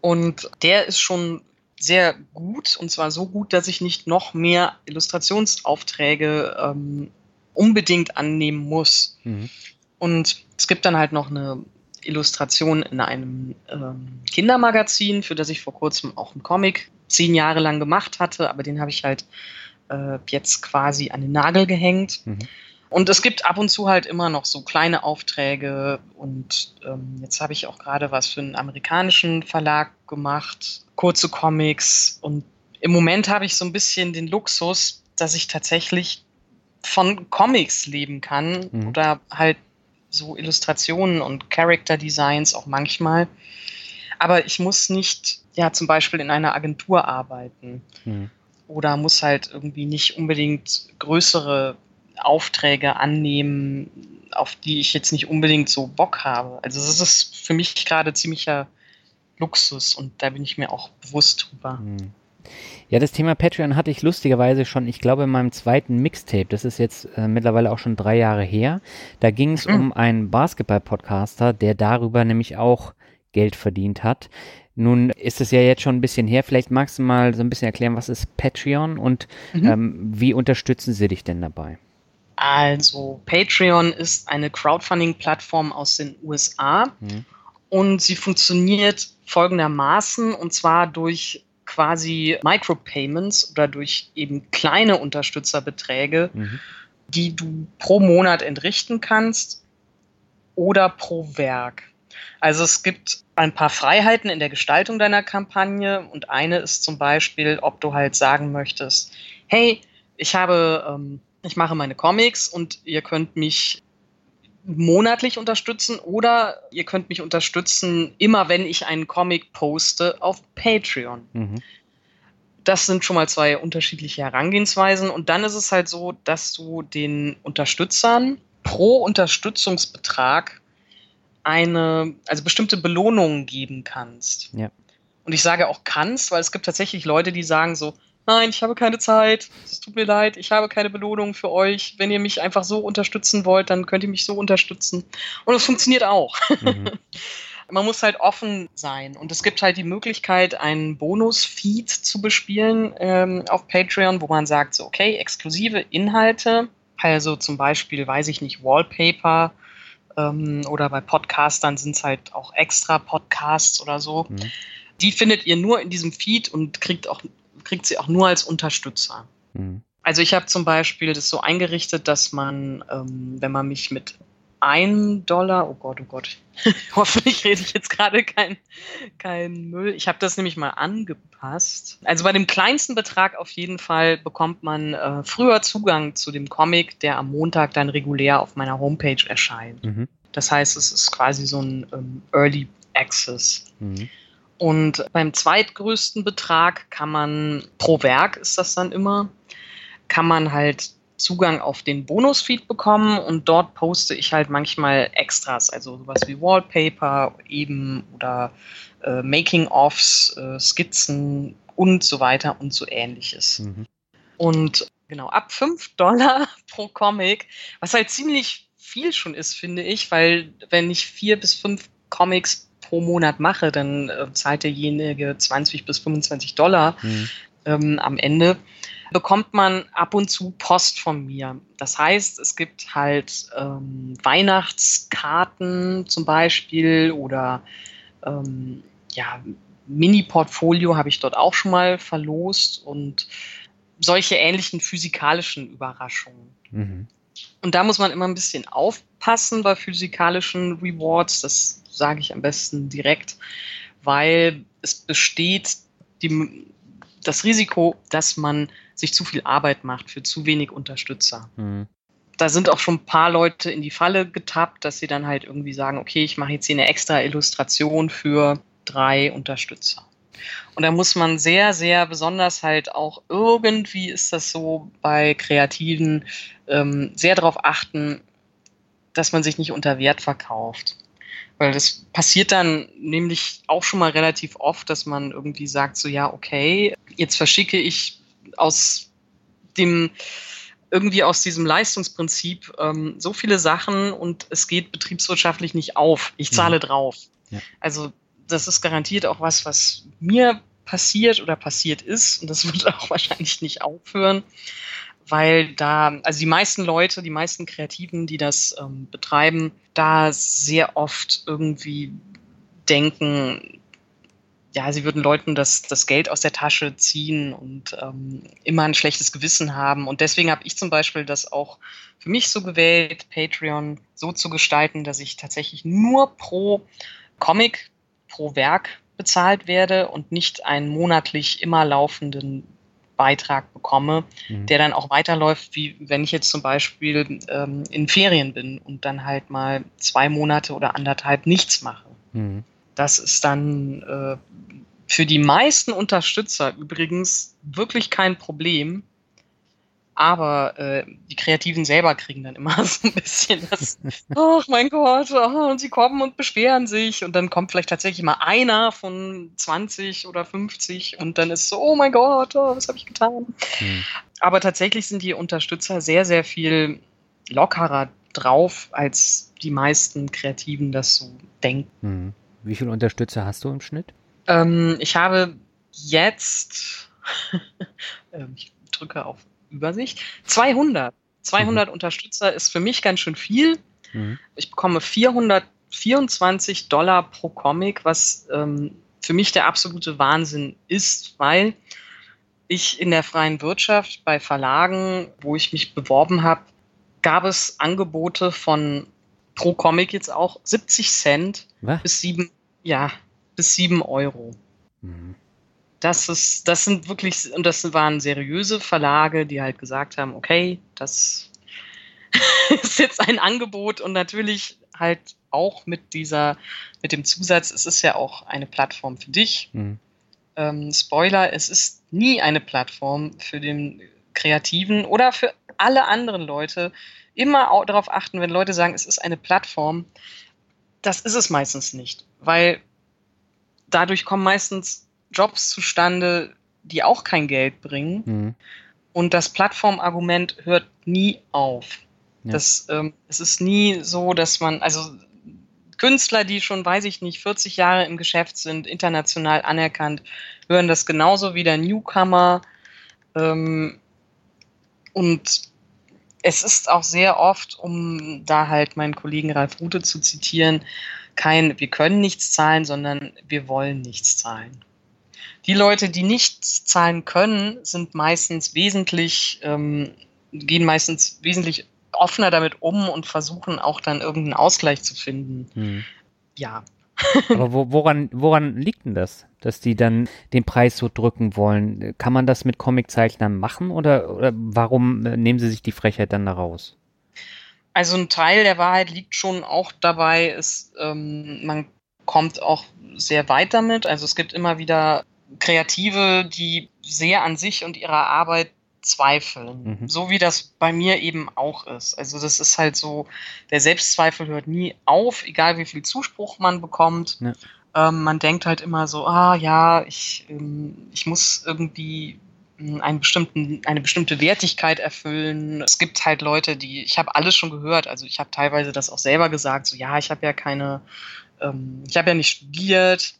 S1: Und der ist schon sehr gut, und zwar so gut, dass ich nicht noch mehr Illustrationsaufträge ähm, unbedingt annehmen muss. Mhm. Und es gibt dann halt noch eine Illustration in einem ähm, Kindermagazin, für das ich vor kurzem auch einen Comic zehn Jahre lang gemacht hatte, aber den habe ich halt äh, jetzt quasi an den Nagel gehängt. Mhm. Und es gibt ab und zu halt immer noch so kleine Aufträge und ähm, jetzt habe ich auch gerade was für einen amerikanischen Verlag gemacht, kurze Comics und im Moment habe ich so ein bisschen den Luxus, dass ich tatsächlich von Comics leben kann mhm. oder halt so Illustrationen und Character Designs auch manchmal. Aber ich muss nicht, ja, zum Beispiel in einer Agentur arbeiten. Mhm. Oder muss halt irgendwie nicht unbedingt größere Aufträge annehmen, auf die ich jetzt nicht unbedingt so Bock habe. Also das ist für mich gerade ziemlicher Luxus und da bin ich mir auch bewusst drüber. Mhm.
S3: Ja, das Thema Patreon hatte ich lustigerweise schon, ich glaube, in meinem zweiten Mixtape. Das ist jetzt äh, mittlerweile auch schon drei Jahre her. Da ging es mhm. um einen Basketball-Podcaster, der darüber nämlich auch Geld verdient hat. Nun ist es ja jetzt schon ein bisschen her. Vielleicht magst du mal so ein bisschen erklären, was ist Patreon und mhm. ähm, wie unterstützen sie dich denn dabei?
S1: Also, Patreon ist eine Crowdfunding-Plattform aus den USA mhm. und sie funktioniert folgendermaßen und zwar durch quasi Micropayments oder durch eben kleine Unterstützerbeträge, mhm. die du pro Monat entrichten kannst oder pro Werk. Also es gibt ein paar Freiheiten in der Gestaltung deiner Kampagne und eine ist zum Beispiel, ob du halt sagen möchtest, hey, ich habe, ähm, ich mache meine Comics und ihr könnt mich monatlich unterstützen oder ihr könnt mich unterstützen, immer wenn ich einen Comic poste auf Patreon. Mhm. Das sind schon mal zwei unterschiedliche Herangehensweisen. Und dann ist es halt so, dass du den Unterstützern pro Unterstützungsbetrag eine, also bestimmte Belohnungen geben kannst. Ja. Und ich sage auch kannst, weil es gibt tatsächlich Leute, die sagen so, nein, ich habe keine Zeit, es tut mir leid, ich habe keine Belohnung für euch. Wenn ihr mich einfach so unterstützen wollt, dann könnt ihr mich so unterstützen. Und es funktioniert auch. Mhm. Man muss halt offen sein. Und es gibt halt die Möglichkeit, einen Bonus-Feed zu bespielen ähm, auf Patreon, wo man sagt, so, okay, exklusive Inhalte, also zum Beispiel, weiß ich nicht, Wallpaper ähm, oder bei Podcastern sind es halt auch extra Podcasts oder so. Mhm. Die findet ihr nur in diesem Feed und kriegt auch kriegt sie auch nur als Unterstützer. Mhm. Also ich habe zum Beispiel das so eingerichtet, dass man, ähm, wenn man mich mit einem Dollar, oh Gott, oh Gott, hoffentlich rede ich jetzt gerade kein, kein Müll. Ich habe das nämlich mal angepasst. Also bei dem kleinsten Betrag auf jeden Fall bekommt man äh, früher Zugang zu dem Comic, der am Montag dann regulär auf meiner Homepage erscheint. Mhm. Das heißt, es ist quasi so ein ähm, Early Access. Mhm. Und beim zweitgrößten Betrag kann man, pro Werk ist das dann immer, kann man halt Zugang auf den Bonusfeed bekommen und dort poste ich halt manchmal Extras, also sowas wie Wallpaper eben oder äh, Making-ofs, äh, Skizzen und so weiter und so ähnliches. Mhm. Und genau, ab 5 Dollar pro Comic, was halt ziemlich viel schon ist, finde ich, weil wenn ich vier bis fünf Comics pro Monat mache, dann äh, zahlt derjenige 20 bis 25 Dollar mhm. ähm, am Ende bekommt man ab und zu Post von mir. Das heißt, es gibt halt ähm, Weihnachtskarten zum Beispiel oder ähm, ja, Mini-Portfolio habe ich dort auch schon mal verlost und solche ähnlichen physikalischen Überraschungen. Mhm. Und da muss man immer ein bisschen aufpassen bei physikalischen Rewards. Das sage ich am besten direkt, weil es besteht die, das Risiko, dass man sich zu viel Arbeit macht für zu wenig Unterstützer. Mhm. Da sind auch schon ein paar Leute in die Falle getappt, dass sie dann halt irgendwie sagen, okay, ich mache jetzt hier eine extra Illustration für drei Unterstützer. Und da muss man sehr, sehr besonders halt auch irgendwie ist das so bei Kreativen ähm, sehr darauf achten, dass man sich nicht unter Wert verkauft. Weil das passiert dann nämlich auch schon mal relativ oft, dass man irgendwie sagt, so ja, okay, jetzt verschicke ich aus dem irgendwie aus diesem Leistungsprinzip ähm, so viele Sachen und es geht betriebswirtschaftlich nicht auf. Ich zahle ja. drauf. Ja. Also das ist garantiert auch was, was mir passiert oder passiert ist und das wird auch wahrscheinlich nicht aufhören, weil da, also die meisten Leute, die meisten Kreativen, die das ähm, betreiben, da sehr oft irgendwie denken, ja, sie würden Leuten das, das Geld aus der Tasche ziehen und ähm, immer ein schlechtes Gewissen haben. Und deswegen habe ich zum Beispiel das auch für mich so gewählt, Patreon so zu gestalten, dass ich tatsächlich nur pro Comic, pro Werk bezahlt werde und nicht einen monatlich immer laufenden Beitrag bekomme, mhm. der dann auch weiterläuft, wie wenn ich jetzt zum Beispiel ähm, in Ferien bin und dann halt mal zwei Monate oder anderthalb nichts mache. Mhm. Das ist dann äh, für die meisten Unterstützer übrigens wirklich kein Problem. Aber äh, die Kreativen selber kriegen dann immer so ein bisschen das, oh mein Gott, oh, und sie kommen und beschweren sich und dann kommt vielleicht tatsächlich mal einer von 20 oder 50 und dann ist so, oh mein Gott, oh, was habe ich getan? Hm. Aber tatsächlich sind die Unterstützer sehr, sehr viel lockerer drauf, als die meisten Kreativen das so denken. Hm.
S3: Wie viele Unterstützer hast du im Schnitt?
S1: Ähm, ich habe jetzt, ähm, ich drücke auf Übersicht, 200. 200 mhm. Unterstützer ist für mich ganz schön viel. Mhm. Ich bekomme 424 Dollar pro Comic, was ähm, für mich der absolute Wahnsinn ist, weil ich in der freien Wirtschaft bei Verlagen, wo ich mich beworben habe, gab es Angebote von pro Comic jetzt auch 70 Cent Was? bis 7 ja, bis sieben Euro. Mhm. Das ist, das sind wirklich, und das waren seriöse Verlage, die halt gesagt haben, okay, das ist jetzt ein Angebot und natürlich halt auch mit dieser, mit dem Zusatz, es ist ja auch eine Plattform für dich. Mhm. Ähm, Spoiler, es ist nie eine Plattform für den Kreativen oder für alle anderen Leute. Immer darauf achten, wenn Leute sagen, es ist eine Plattform, das ist es meistens nicht, weil dadurch kommen meistens Jobs zustande, die auch kein Geld bringen. Mhm. Und das Plattformargument hört nie auf. Ja. Das, ähm, es ist nie so, dass man, also Künstler, die schon, weiß ich nicht, 40 Jahre im Geschäft sind, international anerkannt, hören das genauso wie der Newcomer. Ähm, und es ist auch sehr oft, um da halt meinen Kollegen Ralf Rute zu zitieren, kein wir können nichts zahlen, sondern wir wollen nichts zahlen. Die Leute, die nichts zahlen können, sind meistens wesentlich, ähm, gehen meistens wesentlich offener damit um und versuchen auch dann irgendeinen Ausgleich zu finden. Hm. Ja.
S3: Aber wo, woran, woran liegt denn das, dass die dann den Preis so drücken wollen? Kann man das mit Comiczeichnern machen oder, oder warum äh, nehmen sie sich die Frechheit dann da raus?
S1: Also ein Teil der Wahrheit liegt schon auch dabei, ist, ähm, man kommt auch sehr weit damit. Also es gibt immer wieder Kreative, die sehr an sich und ihrer Arbeit zweifeln. Mhm. So wie das bei mir eben auch ist. Also das ist halt so, der Selbstzweifel hört nie auf, egal wie viel Zuspruch man bekommt. Ja. Ähm, man denkt halt immer so, ah ja, ich, ähm, ich muss irgendwie einen bestimmten, eine bestimmte Wertigkeit erfüllen. Es gibt halt Leute, die, ich habe alles schon gehört, also ich habe teilweise das auch selber gesagt, so ja, ich habe ja keine, ähm, ich habe ja nicht studiert,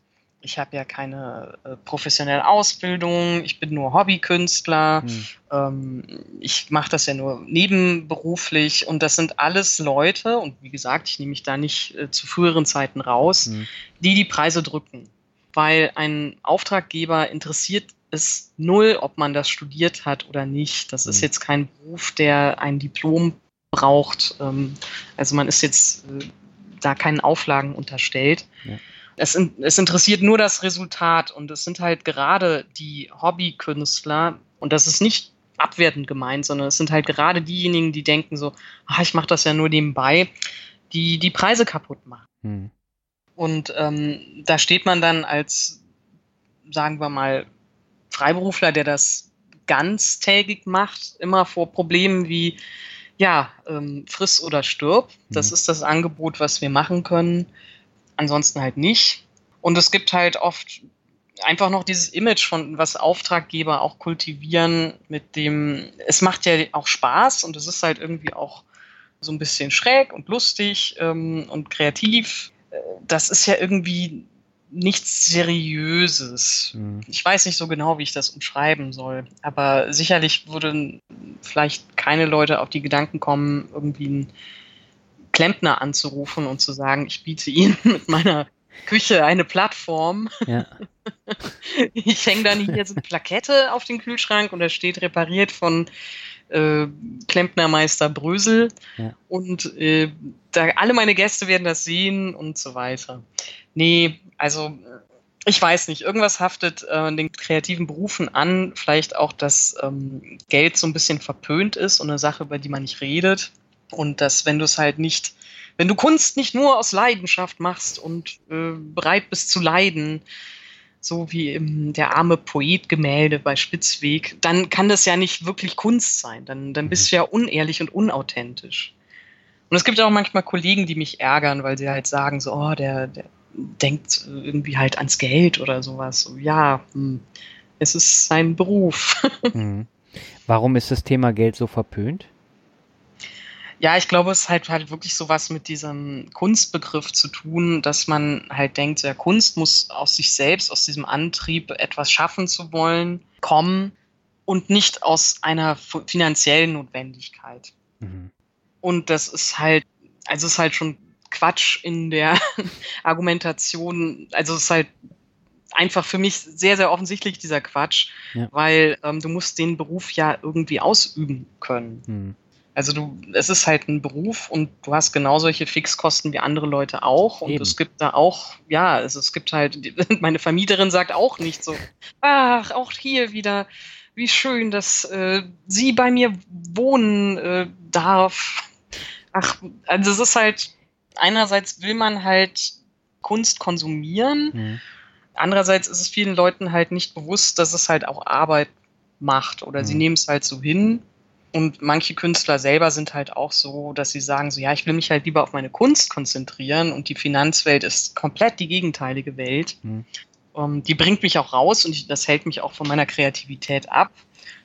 S1: ich habe ja keine äh, professionelle Ausbildung, ich bin nur Hobbykünstler, hm. ähm, ich mache das ja nur nebenberuflich und das sind alles Leute, und wie gesagt, ich nehme mich da nicht äh, zu früheren Zeiten raus, hm. die die Preise drücken. Weil ein Auftraggeber interessiert es null, ob man das studiert hat oder nicht. Das mhm. ist jetzt kein Beruf, der ein Diplom braucht. Ähm, also man ist jetzt äh, da keinen Auflagen unterstellt. Ja. Es, es, interessiert nur das Resultat und es sind halt gerade die Hobbykünstler und das ist nicht abwertend gemeint, sondern es sind halt gerade diejenigen, die denken so, ah, ich mache das ja nur nebenbei, die die Preise kaputt machen. Mhm. Und ähm, da steht man dann als, sagen wir mal, Freiberufler, der das ganztägig macht, immer vor Problemen wie, ja, ähm, friss oder stirb. Das mhm. ist das Angebot, was wir machen können. Ansonsten halt nicht. Und es gibt halt oft einfach noch dieses Image von, was Auftraggeber auch kultivieren, mit dem, es macht ja auch Spaß und es ist halt irgendwie auch so ein bisschen schräg und lustig ähm, und kreativ. Äh, das ist ja irgendwie nichts Seriöses. Mhm. Ich weiß nicht so genau, wie ich das umschreiben soll, aber sicherlich würden vielleicht keine Leute auf die Gedanken kommen, irgendwie einen Klempner anzurufen und zu sagen, ich biete Ihnen mit meiner Küche eine Plattform. Ja. Ich hänge dann hier so eine Plakette auf den Kühlschrank und da steht repariert von äh, Klempnermeister Brösel. Ja. Und äh, da, alle meine Gäste werden das sehen und so weiter. Nee, also ich weiß nicht, irgendwas haftet äh, den kreativen Berufen an, vielleicht auch, dass ähm, Geld so ein bisschen verpönt ist und eine Sache, über die man nicht redet. Und dass, wenn du es halt nicht, wenn du Kunst nicht nur aus Leidenschaft machst und äh, bereit bist zu leiden, so wie im Der arme Poet-Gemälde bei Spitzweg, dann kann das ja nicht wirklich Kunst sein. Dann, dann bist du ja unehrlich und unauthentisch. Und es gibt auch manchmal Kollegen, die mich ärgern, weil sie halt sagen, so, oh, der, der denkt irgendwie halt ans Geld oder sowas. So, ja, hm, es ist sein Beruf.
S3: Mhm. Warum ist das Thema Geld so verpönt?
S1: Ja, ich glaube, es hat halt wirklich sowas mit diesem Kunstbegriff zu tun, dass man halt denkt, ja, Kunst muss aus sich selbst, aus diesem Antrieb, etwas schaffen zu wollen, kommen und nicht aus einer finanziellen Notwendigkeit. Mhm. Und das ist halt, also es ist halt schon Quatsch in der Argumentation. Also es ist halt einfach für mich sehr, sehr offensichtlich dieser Quatsch, ja. weil ähm, du musst den Beruf ja irgendwie ausüben können. Mhm. Also du, es ist halt ein Beruf und du hast genau solche Fixkosten wie andere Leute auch. Und Eben. es gibt da auch, ja, also es gibt halt, meine Vermieterin sagt auch nicht so, ach, auch hier wieder, wie schön, dass äh, sie bei mir wohnen äh, darf. Ach, also es ist halt, einerseits will man halt Kunst konsumieren, mhm. andererseits ist es vielen Leuten halt nicht bewusst, dass es halt auch Arbeit macht oder mhm. sie nehmen es halt so hin. Und manche Künstler selber sind halt auch so, dass sie sagen so, ja, ich will mich halt lieber auf meine Kunst konzentrieren und die Finanzwelt ist komplett die gegenteilige Welt. Mhm. Um, ähm, die bringt mich auch raus und ich, das hält mich auch von meiner Kreativität ab.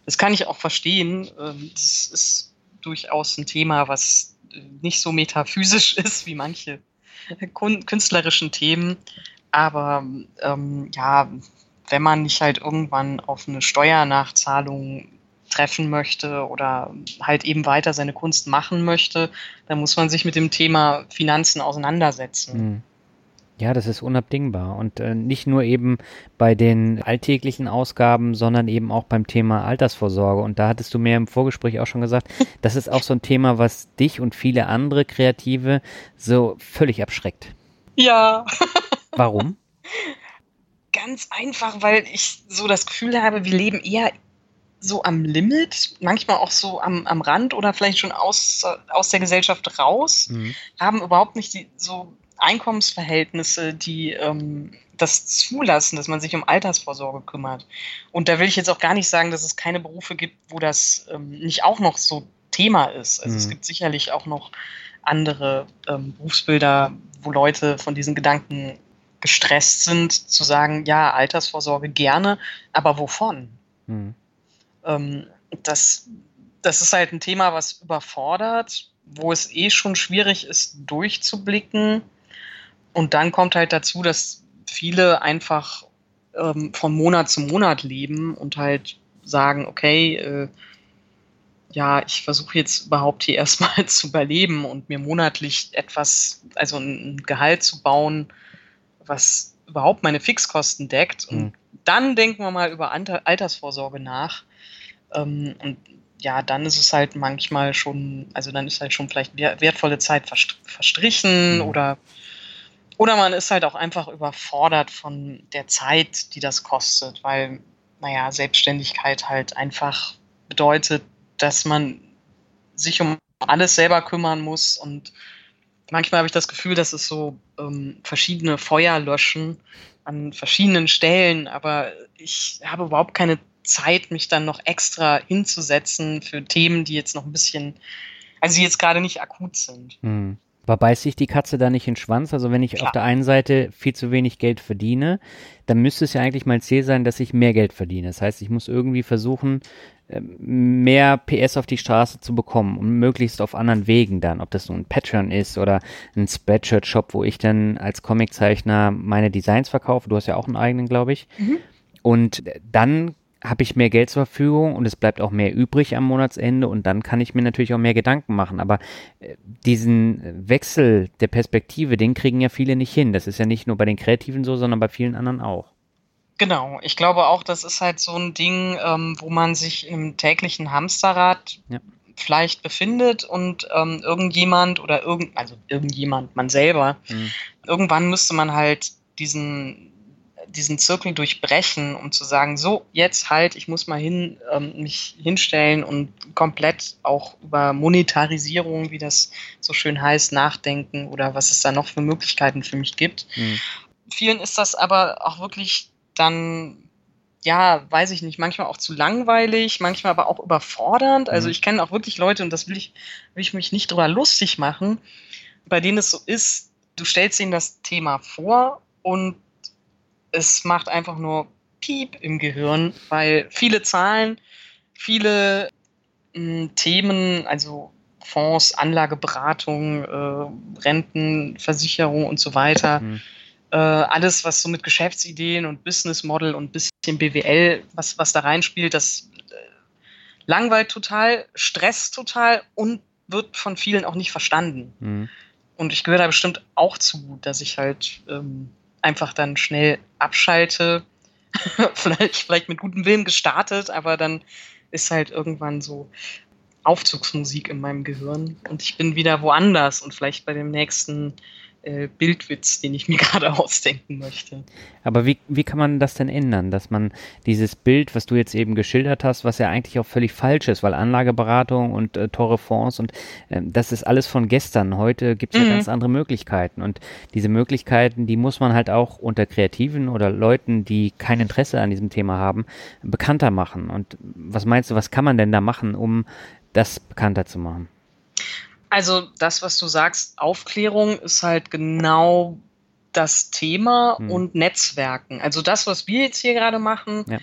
S1: Das kann ich auch verstehen. Ähm, das ist durchaus ein Thema, was nicht so metaphysisch ist wie manche künstlerischen Themen. Aber ähm, ja, wenn man nicht halt irgendwann auf eine Steuernachzahlung treffen möchte oder halt eben weiter seine Kunst machen möchte, dann muss man sich mit dem Thema Finanzen auseinandersetzen. Mhm.
S3: Ja, das ist unabdingbar. Und äh, nicht nur eben bei den alltäglichen Ausgaben, sondern eben auch beim Thema Altersvorsorge. Und da hattest du mir im Vorgespräch auch schon gesagt, das ist auch so ein Thema, was dich und viele andere Kreative so völlig abschreckt.
S1: Ja.
S3: Warum?
S1: Ganz einfach, weil ich so das Gefühl habe, wir leben eher so am Limit, manchmal auch so am, am Rand oder vielleicht schon aus, aus der Gesellschaft raus, mhm. haben überhaupt nicht die so Einkommensverhältnisse, die ähm, das zulassen, dass man sich um Altersvorsorge kümmert. Und da will ich jetzt auch gar nicht sagen, dass es keine Berufe gibt, wo das ähm, nicht auch noch so Thema ist. Also mhm. es gibt sicherlich auch noch andere ähm, Berufsbilder, wo Leute von diesen Gedanken gestresst sind, zu sagen, ja, Altersvorsorge gerne, aber wovon? Mhm. Ähm, das, das ist halt ein Thema, was überfordert, wo es eh schon schwierig ist, durchzublicken. Und dann kommt halt dazu, dass viele einfach ähm, von Monat zu Monat leben und halt sagen, okay, äh, ja, ich versuche jetzt überhaupt hier erstmal zu überleben und mir monatlich etwas, also ein Gehalt zu bauen, was überhaupt meine Fixkosten deckt. Und mhm. dann denken wir mal über Altersvorsorge nach. Ähm, und ja, dann ist es halt manchmal schon, also dann ist halt schon vielleicht wertvolle Zeit verstrichen mhm. oder, oder man ist halt auch einfach überfordert von der Zeit, die das kostet, weil, naja, Selbstständigkeit halt einfach bedeutet, dass man sich um alles selber kümmern muss und manchmal habe ich das Gefühl, dass es so ähm, verschiedene Feuer löschen an verschiedenen Stellen, aber ich habe überhaupt keine Zeit, mich dann noch extra hinzusetzen für Themen, die jetzt noch ein bisschen, also die jetzt gerade nicht akut sind.
S3: Hm. Aber beißt sich die Katze da nicht in den Schwanz? Also wenn ich Klar. auf der einen Seite viel zu wenig Geld verdiene, dann müsste es ja eigentlich mein Ziel sein, dass ich mehr Geld verdiene. Das heißt, ich muss irgendwie versuchen, ähm, mehr PS auf die Straße zu bekommen und möglichst auf anderen Wegen dann, ob das so ein Patreon ist oder ein Spreadshirt-Shop, wo ich dann als Comiczeichner meine Designs verkaufe. Du hast ja auch einen eigenen, glaube ich. Mhm. Und dann habe ich mehr Geld zur Verfügung und es bleibt auch mehr übrig am Monatsende und dann kann ich mir natürlich auch mehr Gedanken machen. Aber äh, diesen Wechsel der Perspektive, den kriegen ja viele nicht hin. Das ist ja nicht nur bei den Kreativen so, sondern bei vielen anderen auch.
S1: Genau, ich glaube auch, das ist halt so ein Ding, ähm, wo man sich im täglichen Hamsterrad ja. vielleicht befindet und ähm, irgendjemand oder irgend, also irgendjemand, man selber, mhm. irgendwann müsste man halt diesen diesen Zirkel durchbrechen, um zu sagen, so, jetzt halt, ich muss mal hin, ähm, mich hinstellen und komplett auch über Monetarisierung, wie das so schön heißt, nachdenken oder was es da noch für Möglichkeiten für mich gibt. Mhm. Vielen ist das aber auch wirklich dann ja, weiß ich nicht, manchmal auch zu langweilig, manchmal aber auch überfordernd. Also mhm. ich kenne auch wirklich Leute, und das will ich, will ich mich nicht drüber lustig machen, bei denen es so ist, du stellst ihnen das Thema vor und es macht einfach nur Piep im Gehirn, weil viele Zahlen, viele hm, Themen, also Fonds, Anlageberatung, äh, Renten, Versicherung und so weiter, mhm. äh, alles, was so mit Geschäftsideen und Business Model und bisschen BWL, was, was da reinspielt, das äh, langweilt total, stresst total und wird von vielen auch nicht verstanden. Mhm. Und ich gehöre da bestimmt auch zu, dass ich halt ähm, einfach dann schnell abschalte. vielleicht, vielleicht mit gutem Willen gestartet, aber dann ist halt irgendwann so Aufzugsmusik in meinem Gehirn und ich bin wieder woanders und vielleicht bei dem nächsten äh, Bildwitz, den ich mir gerade ausdenken möchte.
S3: Aber wie, wie kann man das denn ändern, dass man dieses Bild, was du jetzt eben geschildert hast, was ja eigentlich auch völlig falsch ist, weil Anlageberatung und äh, teure Fonds und äh, das ist alles von gestern. Heute gibt es mhm. ja ganz andere Möglichkeiten und diese Möglichkeiten, die muss man halt auch unter Kreativen oder Leuten, die kein Interesse an diesem Thema haben, bekannter machen. Und was meinst du, was kann man denn da machen, um das bekannter zu machen?
S1: Also das, was du sagst, Aufklärung ist halt genau das Thema hm. und Netzwerken. Also das, was wir jetzt hier gerade machen, ja.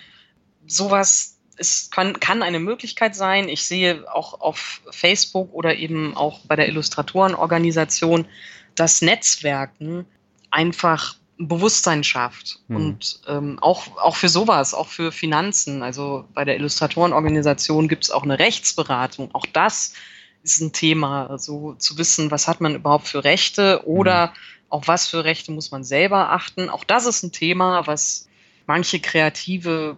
S1: sowas ist, kann, kann eine Möglichkeit sein. Ich sehe auch auf Facebook oder eben auch bei der Illustratorenorganisation, dass Netzwerken einfach Bewusstsein schafft. Hm. Und ähm, auch, auch für sowas, auch für Finanzen. Also bei der Illustratorenorganisation gibt es auch eine Rechtsberatung. Auch das ist ein Thema, so also zu wissen, was hat man überhaupt für Rechte oder mhm. auf was für Rechte muss man selber achten. Auch das ist ein Thema, was manche Kreative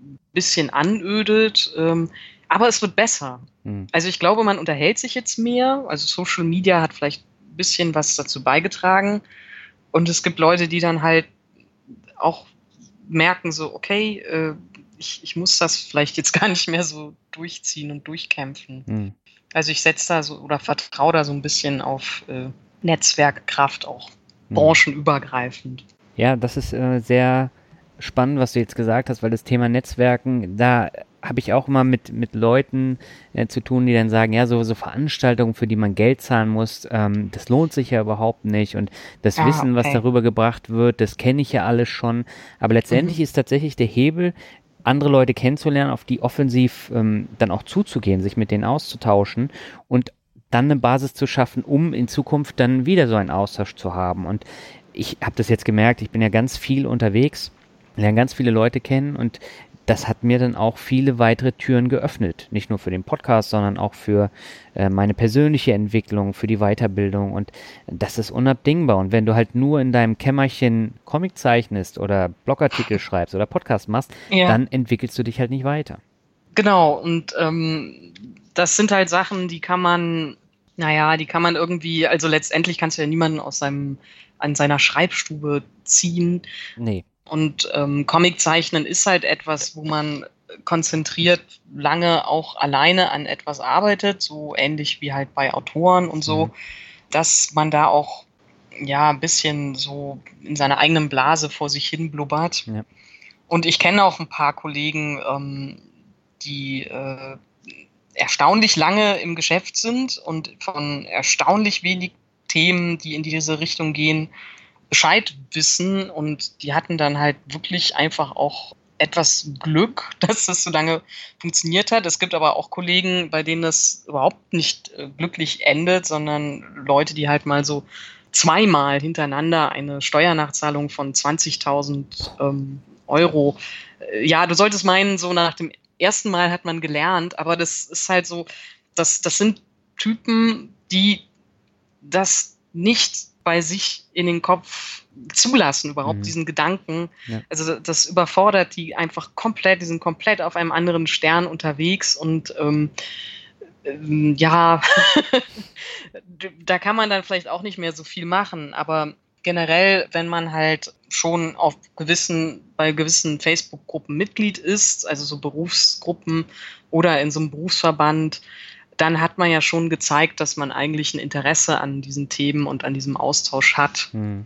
S1: ein bisschen anödet, ähm, aber es wird besser. Mhm. Also ich glaube, man unterhält sich jetzt mehr. Also Social Media hat vielleicht ein bisschen was dazu beigetragen. Und es gibt Leute, die dann halt auch merken, so, okay, äh, ich, ich muss das vielleicht jetzt gar nicht mehr so durchziehen und durchkämpfen. Mhm. Also ich setze da so oder vertraue da so ein bisschen auf äh, Netzwerkkraft, auch mhm. branchenübergreifend.
S3: Ja, das ist äh, sehr spannend, was du jetzt gesagt hast, weil das Thema Netzwerken, da habe ich auch immer mit, mit Leuten äh, zu tun, die dann sagen, ja, so, so Veranstaltungen, für die man Geld zahlen muss, ähm, das lohnt sich ja überhaupt nicht. Und das ah, Wissen, okay. was darüber gebracht wird, das kenne ich ja alles schon. Aber letztendlich mhm. ist tatsächlich der Hebel, andere Leute kennenzulernen, auf die offensiv ähm, dann auch zuzugehen, sich mit denen auszutauschen und dann eine Basis zu schaffen, um in Zukunft dann wieder so einen Austausch zu haben. Und ich habe das jetzt gemerkt, ich bin ja ganz viel unterwegs, lerne ganz viele Leute kennen und das hat mir dann auch viele weitere Türen geöffnet. Nicht nur für den Podcast, sondern auch für äh, meine persönliche Entwicklung, für die Weiterbildung. Und das ist unabdingbar. Und wenn du halt nur in deinem Kämmerchen Comic zeichnest oder Blogartikel schreibst oder Podcast machst, ja. dann entwickelst du dich halt nicht weiter.
S1: Genau. Und ähm, das sind halt Sachen, die kann man, naja, die kann man irgendwie, also letztendlich kannst du ja niemanden aus seinem, an seiner Schreibstube ziehen.
S3: Nee.
S1: Und ähm, Comiczeichnen ist halt etwas, wo man konzentriert lange auch alleine an etwas arbeitet, so ähnlich wie halt bei Autoren und so, mhm. dass man da auch ja ein bisschen so in seiner eigenen Blase vor sich hin blubbert. Ja. Und ich kenne auch ein paar Kollegen, ähm, die äh, erstaunlich lange im Geschäft sind und von erstaunlich wenig Themen, die in diese Richtung gehen, Bescheid wissen und die hatten dann halt wirklich einfach auch etwas Glück, dass das so lange funktioniert hat. Es gibt aber auch Kollegen, bei denen das überhaupt nicht äh, glücklich endet, sondern Leute, die halt mal so zweimal hintereinander eine Steuernachzahlung von 20.000 ähm, Euro. Äh, ja, du solltest meinen, so nach dem ersten Mal hat man gelernt, aber das ist halt so, das, das sind Typen, die das nicht bei sich in den Kopf zulassen, überhaupt mhm. diesen Gedanken. Ja. Also das überfordert die einfach komplett, die sind komplett auf einem anderen Stern unterwegs und ähm, ähm, ja, da kann man dann vielleicht auch nicht mehr so viel machen, aber generell, wenn man halt schon auf gewissen, bei gewissen Facebook-Gruppen Mitglied ist, also so Berufsgruppen oder in so einem Berufsverband, dann hat man ja schon gezeigt, dass man eigentlich ein Interesse an diesen Themen und an diesem Austausch hat. Mhm.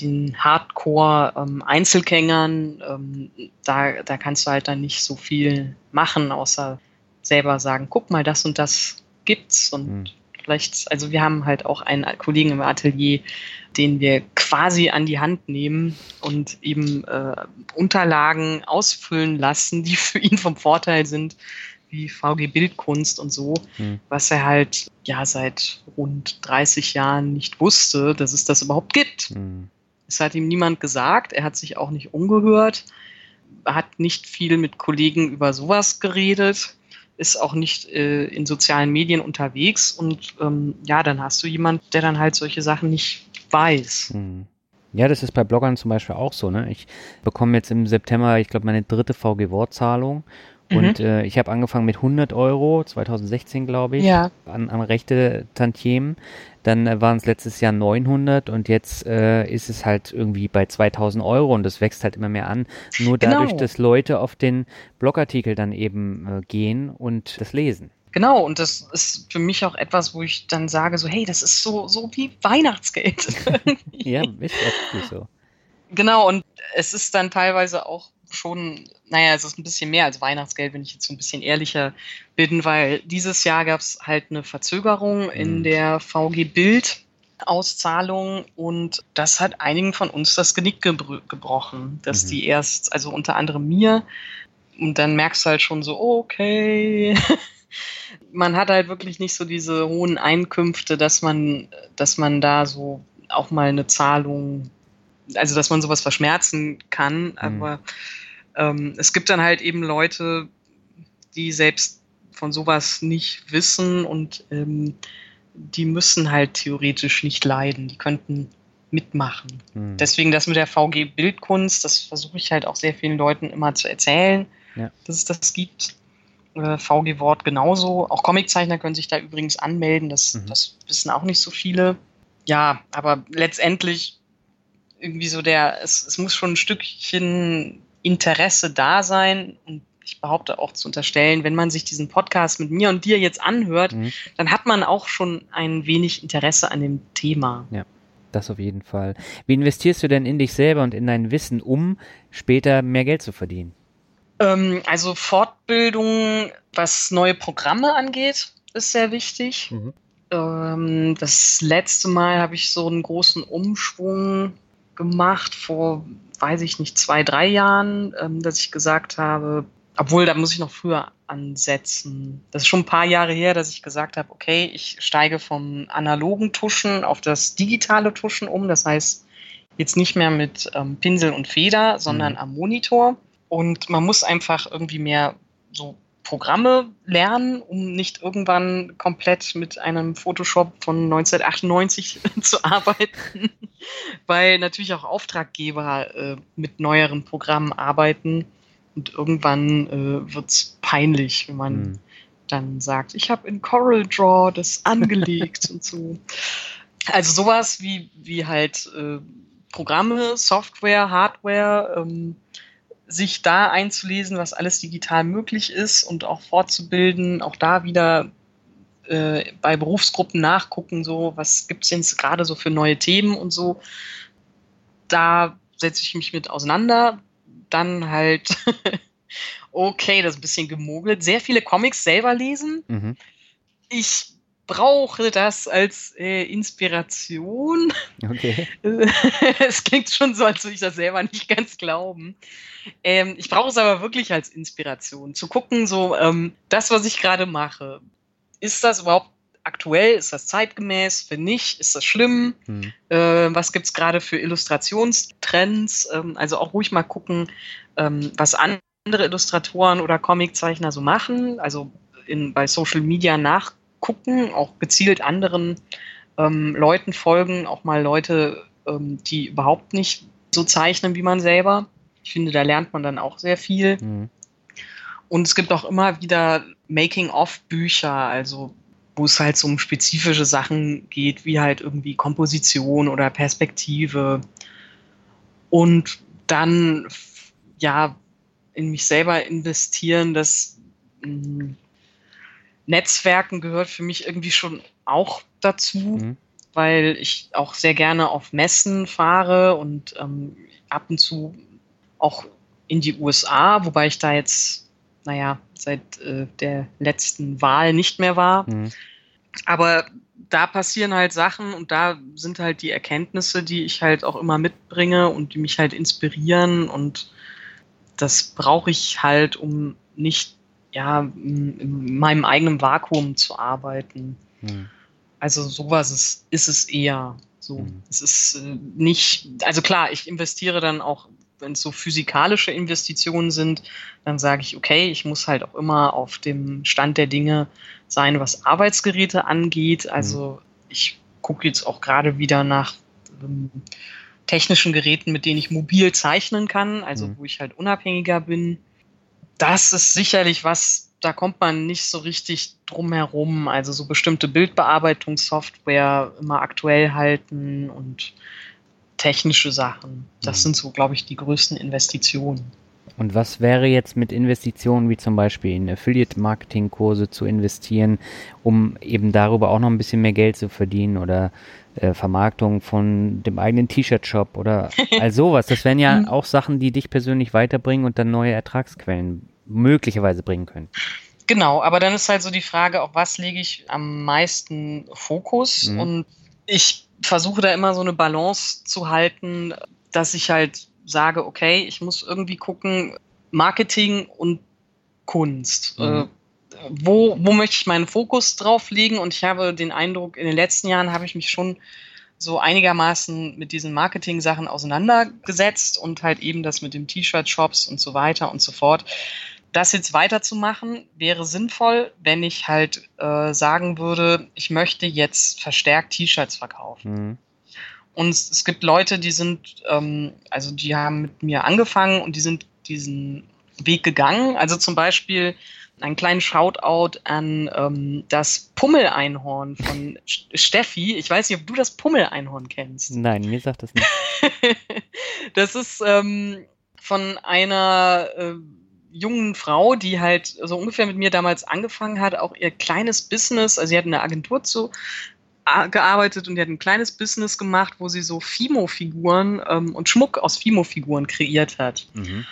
S1: Den Hardcore-Einzelgängern, ähm, ähm, da, da kannst du halt dann nicht so viel machen, außer selber sagen, guck mal, das und das gibt's und mhm. vielleicht, also wir haben halt auch einen Kollegen im Atelier, den wir quasi an die Hand nehmen und eben äh, Unterlagen ausfüllen lassen, die für ihn vom Vorteil sind, wie VG Bildkunst und so, hm. was er halt ja seit rund 30 Jahren nicht wusste, dass es das überhaupt gibt. Hm. Es hat ihm niemand gesagt, er hat sich auch nicht umgehört, hat nicht viel mit Kollegen über sowas geredet, ist auch nicht äh, in sozialen Medien unterwegs und ähm, ja, dann hast du jemand, der dann halt solche Sachen nicht weiß. Hm.
S3: Ja, das ist bei Bloggern zum Beispiel auch so. Ne? Ich bekomme jetzt im September, ich glaube, meine dritte VG-Wortzahlung und mhm. äh, ich habe angefangen mit 100 Euro, 2016 glaube ich, ja. an, an rechte Tantiemen. Dann äh, waren es letztes Jahr 900 und jetzt äh, ist es halt irgendwie bei 2000 Euro und das wächst halt immer mehr an. Nur dadurch, genau. dass Leute auf den Blogartikel dann eben äh, gehen und das lesen.
S1: Genau, und das ist für mich auch etwas, wo ich dann sage, so, hey, das ist so, so wie Weihnachtsgeld.
S3: ja, ist oft so.
S1: Genau, und es ist dann teilweise auch schon, naja, es ist ein bisschen mehr als Weihnachtsgeld, wenn ich jetzt so ein bisschen ehrlicher bin, weil dieses Jahr gab es halt eine Verzögerung in mhm. der VG Bild. Auszahlung und das hat einigen von uns das Genick gebr gebrochen, dass mhm. die erst, also unter anderem mir, und dann merkst du halt schon so, okay, man hat halt wirklich nicht so diese hohen Einkünfte, dass man, dass man da so auch mal eine Zahlung also dass man sowas verschmerzen kann, mhm. aber ähm, es gibt dann halt eben Leute, die selbst von sowas nicht wissen und ähm, die müssen halt theoretisch nicht leiden, die könnten mitmachen. Mhm. Deswegen das mit der VG Bildkunst, das versuche ich halt auch sehr vielen Leuten immer zu erzählen, ja. dass es das gibt. Äh, VG Wort genauso. Auch Comiczeichner können sich da übrigens anmelden, das, mhm. das wissen auch nicht so viele. Ja, aber letztendlich irgendwie so der, es, es muss schon ein Stückchen Interesse da sein und ich behaupte auch zu unterstellen, wenn man sich diesen Podcast mit mir und dir jetzt anhört, mhm. dann hat man auch schon ein wenig Interesse an dem Thema.
S3: Ja, das auf jeden Fall. Wie investierst du denn in dich selber und in dein Wissen, um später mehr Geld zu verdienen?
S1: Ähm, also Fortbildung, was neue Programme angeht, ist sehr wichtig. Mhm. Ähm, das letzte Mal habe ich so einen großen Umschwung gemacht vor, weiß ich nicht, zwei, drei Jahren, ähm, dass ich gesagt habe, obwohl, da muss ich noch früher ansetzen. Das ist schon ein paar Jahre her, dass ich gesagt habe, okay, ich steige vom analogen Tuschen auf das digitale Tuschen um. Das heißt, jetzt nicht mehr mit ähm, Pinsel und Feder, sondern mhm. am Monitor. Und man muss einfach irgendwie mehr so Programme lernen, um nicht irgendwann komplett mit einem Photoshop von 1998 zu arbeiten, weil natürlich auch Auftraggeber äh, mit neueren Programmen arbeiten und irgendwann äh, wird es peinlich, wenn man hm. dann sagt, ich habe in Coral Draw das angelegt und so. Also sowas wie, wie halt äh, Programme, Software, Hardware, ähm, sich da einzulesen, was alles digital möglich ist und auch fortzubilden, auch da wieder äh, bei Berufsgruppen nachgucken, so was gibt es jetzt gerade so für neue Themen und so. Da setze ich mich mit auseinander, dann halt, okay, das ist ein bisschen gemogelt, sehr viele Comics selber lesen. Mhm. Ich brauche das als äh, Inspiration. Okay. es klingt schon so, als würde ich das selber nicht ganz glauben. Ähm, ich brauche es aber wirklich als Inspiration, zu gucken, so ähm, das, was ich gerade mache, ist das überhaupt aktuell? Ist das zeitgemäß? Wenn nicht, ist das schlimm? Hm. Äh, was gibt es gerade für Illustrationstrends? Ähm, also auch ruhig mal gucken, ähm, was andere Illustratoren oder Comiczeichner so machen. Also in, bei Social Media nachgucken, auch gezielt anderen ähm, Leuten folgen, auch mal Leute, ähm, die überhaupt nicht so zeichnen wie man selber. Ich finde, da lernt man dann auch sehr viel. Mhm. Und es gibt auch immer wieder Making-of-Bücher, also wo es halt so um spezifische Sachen geht, wie halt irgendwie Komposition oder Perspektive. Und dann, ja, in mich selber investieren, das mh, hm, Netzwerken gehört für mich irgendwie schon auch dazu, mhm. weil ich auch sehr gerne auf Messen fahre und ähm, ab und zu auch in die USA, wobei ich da jetzt naja, seit äh, der letzten Wahl nicht mehr war. Mhm. Aber da passieren halt Sachen und da sind halt die Erkenntnisse, die ich halt auch immer mitbringe und die mich halt inspirieren und das brauche ich halt, um nicht ja in meinem eigenen Vakuum zu arbeiten. Mhm. Also sowas ist, ist es eher so. Mhm. Es ist äh, nicht, also klar, ich investiere dann auch wenn es so physikalische Investitionen sind, dann sage ich, okay, ich muss halt auch immer auf dem Stand der Dinge sein, was Arbeitsgeräte angeht. Also mhm. ich gucke jetzt auch gerade wieder nach ähm, technischen Geräten, mit denen ich mobil zeichnen kann, also mhm. wo ich halt unabhängiger bin. Das ist sicherlich was, da kommt man nicht so richtig drum herum. Also so bestimmte Bildbearbeitungssoftware immer aktuell halten und technische Sachen. Das mhm. sind so, glaube ich, die größten Investitionen.
S3: Und was wäre jetzt mit Investitionen wie zum Beispiel in Affiliate-Marketing-Kurse zu investieren, um eben darüber auch noch ein bisschen mehr Geld zu verdienen oder äh, Vermarktung von dem eigenen T-Shirt-Shop oder all sowas? Das wären ja mhm. auch Sachen, die dich persönlich weiterbringen und dann neue Ertragsquellen möglicherweise bringen können.
S1: Genau, aber dann ist halt so die Frage, auf was lege ich am meisten Fokus? Mhm. Und ich versuche da immer so eine Balance zu halten, dass ich halt sage, okay, ich muss irgendwie gucken, Marketing und Kunst. Mhm. Wo, wo möchte ich meinen Fokus drauf legen? Und ich habe den Eindruck, in den letzten Jahren habe ich mich schon so einigermaßen mit diesen Marketing-Sachen auseinandergesetzt und halt eben das mit dem T-Shirt-Shops und so weiter und so fort das jetzt weiterzumachen wäre sinnvoll, wenn ich halt äh, sagen würde, ich möchte jetzt verstärkt T-Shirts verkaufen. Mhm. Und es gibt Leute, die sind, ähm, also die haben mit mir angefangen und die sind diesen Weg gegangen. Also zum Beispiel einen kleinen Shoutout an ähm, das Pummeleinhorn von Steffi. Ich weiß nicht, ob du das Pummeleinhorn kennst.
S3: Nein, mir sagt das nicht.
S1: das ist ähm, von einer äh, jungen Frau, die halt so ungefähr mit mir damals angefangen hat, auch ihr kleines Business, also sie hat in einer Agentur zu gearbeitet und die hat ein kleines Business gemacht, wo sie so Fimo-Figuren ähm, und Schmuck aus Fimo-Figuren kreiert hat. Mhm.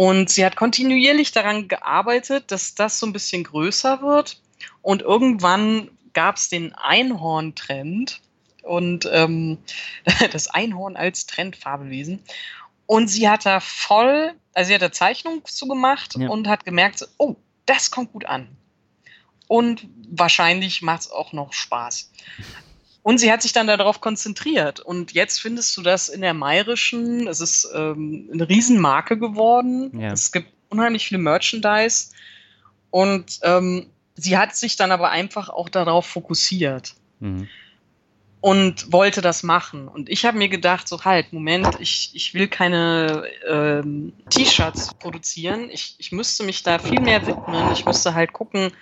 S1: Und sie hat kontinuierlich daran gearbeitet, dass das so ein bisschen größer wird. Und irgendwann gab es den Einhorn-Trend und ähm, das Einhorn als Trendfabelwesen. Und sie hat da voll, also sie hat da Zeichnung zugemacht ja. und hat gemerkt, oh, das kommt gut an. Und wahrscheinlich macht es auch noch Spaß. Und sie hat sich dann darauf konzentriert. Und jetzt findest du das in der Mayrischen. Es ist ähm, eine Riesenmarke geworden. Ja. Es gibt unheimlich viel Merchandise. Und ähm, sie hat sich dann aber einfach auch darauf fokussiert. Mhm und wollte das machen. Und ich habe mir gedacht, so halt, Moment, ich, ich will keine ähm, T-Shirts produzieren. Ich, ich müsste mich da viel mehr widmen. Ich müsste halt gucken,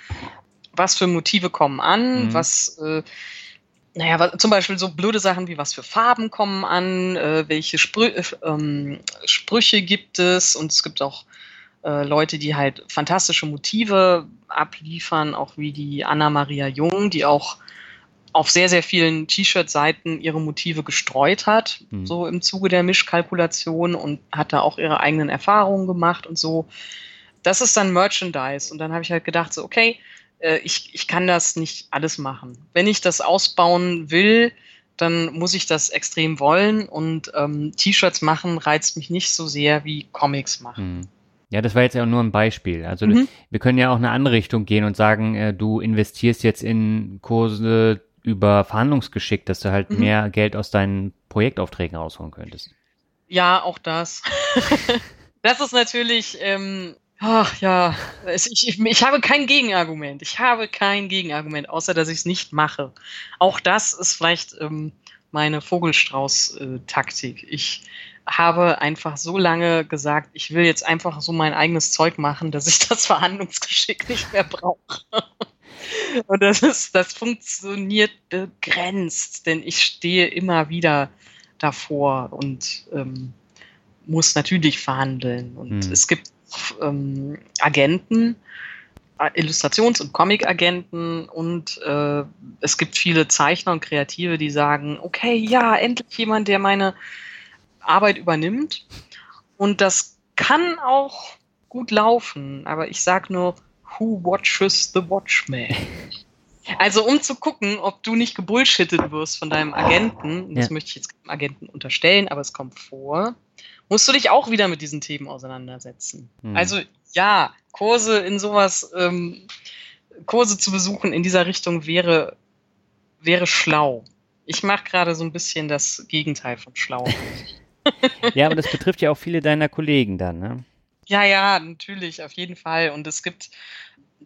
S1: was für Motive kommen an, mhm. was, äh, naja, was, zum Beispiel so blöde Sachen wie was für Farben kommen an, äh, welche Sprü äh, ähm, Sprüche gibt es und es gibt auch äh, Leute, die halt fantastische Motive abliefern, auch wie die Anna Maria Jung, die auch auf sehr, sehr vielen T-Shirt-Seiten ihre Motive gestreut hat, mhm. so im Zuge der Mischkalkulation und hat da auch ihre eigenen Erfahrungen gemacht und so. Das ist dann Merchandise. Und dann habe ich halt gedacht, so, okay, äh, ich, ich kann das nicht alles machen. Wenn ich das ausbauen will, dann muss ich das extrem wollen und ähm, T-Shirts machen reizt mich nicht so sehr wie Comics machen. Mhm.
S3: Ja, das war jetzt ja nur ein Beispiel. Also mhm. wir können ja auch eine andere Richtung gehen und sagen, äh, du investierst jetzt in Kurse über Verhandlungsgeschick, dass du halt mhm. mehr Geld aus deinen Projektaufträgen rausholen könntest.
S1: Ja, auch das. das ist natürlich, ähm, ach ja, ich, ich, ich habe kein Gegenargument. Ich habe kein Gegenargument, außer dass ich es nicht mache. Auch das ist vielleicht ähm, meine Vogelstrauß-Taktik. Ich habe einfach so lange gesagt, ich will jetzt einfach so mein eigenes Zeug machen, dass ich das Verhandlungsgeschick nicht mehr brauche. Und das ist, das funktioniert begrenzt, denn ich stehe immer wieder davor und ähm, muss natürlich verhandeln. Und hm. es gibt ähm, Agenten, äh, Illustrations- und Comic-Agenten und äh, es gibt viele Zeichner und Kreative, die sagen, okay, ja, endlich jemand, der meine Arbeit übernimmt. Und das kann auch gut laufen, aber ich sage nur, Who Watches the Watchman? Also um zu gucken, ob du nicht gebullshittet wirst von deinem Agenten, das ja. möchte ich jetzt dem Agenten unterstellen, aber es kommt vor, musst du dich auch wieder mit diesen Themen auseinandersetzen. Hm. Also ja, Kurse in sowas, ähm, Kurse zu besuchen in dieser Richtung wäre, wäre schlau. Ich mache gerade so ein bisschen das Gegenteil von schlau.
S3: ja, aber das betrifft ja auch viele deiner Kollegen dann, ne?
S1: Ja, ja, natürlich, auf jeden Fall. Und es gibt,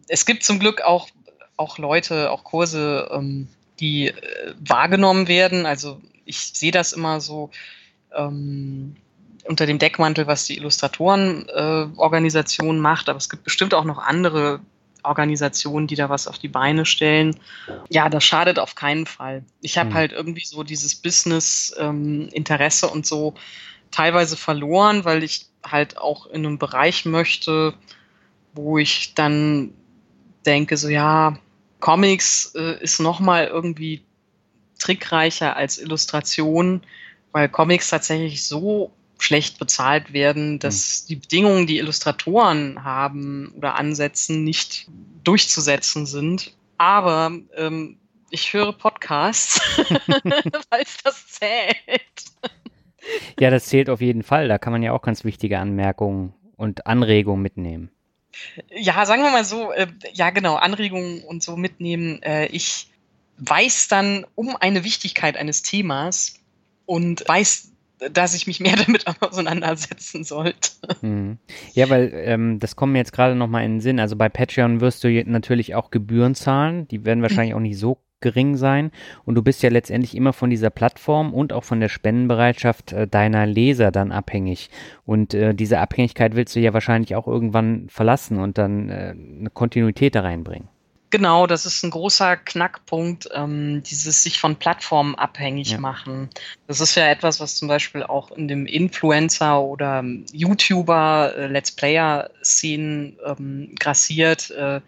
S1: es gibt zum Glück auch, auch Leute, auch Kurse, ähm, die äh, wahrgenommen werden. Also ich sehe das immer so ähm, unter dem Deckmantel, was die Illustratorenorganisation äh, macht, aber es gibt bestimmt auch noch andere Organisationen, die da was auf die Beine stellen. Ja, das schadet auf keinen Fall. Ich habe mhm. halt irgendwie so dieses Business-Interesse ähm, und so teilweise verloren, weil ich halt auch in einem Bereich möchte, wo ich dann denke, so ja, Comics äh, ist nochmal irgendwie trickreicher als Illustration, weil Comics tatsächlich so schlecht bezahlt werden, dass mhm. die Bedingungen, die Illustratoren haben oder ansetzen, nicht durchzusetzen sind. Aber ähm, ich höre Podcasts, weil es das zählt.
S3: Ja, das zählt auf jeden Fall. Da kann man ja auch ganz wichtige Anmerkungen und Anregungen mitnehmen.
S1: Ja, sagen wir mal so, äh, ja genau, Anregungen und so mitnehmen. Äh, ich weiß dann um eine Wichtigkeit eines Themas und weiß, dass ich mich mehr damit auseinandersetzen sollte.
S3: Hm. Ja, weil ähm, das kommt mir jetzt gerade nochmal in den Sinn. Also bei Patreon wirst du natürlich auch Gebühren zahlen. Die werden wahrscheinlich hm. auch nicht so gering sein. Und du bist ja letztendlich immer von dieser Plattform und auch von der Spendenbereitschaft äh, deiner Leser dann abhängig. Und äh, diese Abhängigkeit willst du ja wahrscheinlich auch irgendwann verlassen und dann äh, eine Kontinuität da reinbringen.
S1: Genau, das ist ein großer Knackpunkt, ähm, dieses sich von Plattformen abhängig ja. machen. Das ist ja etwas, was zum Beispiel auch in dem Influencer oder YouTuber, äh, Let's Player-Szenen ähm, grassiert. Äh,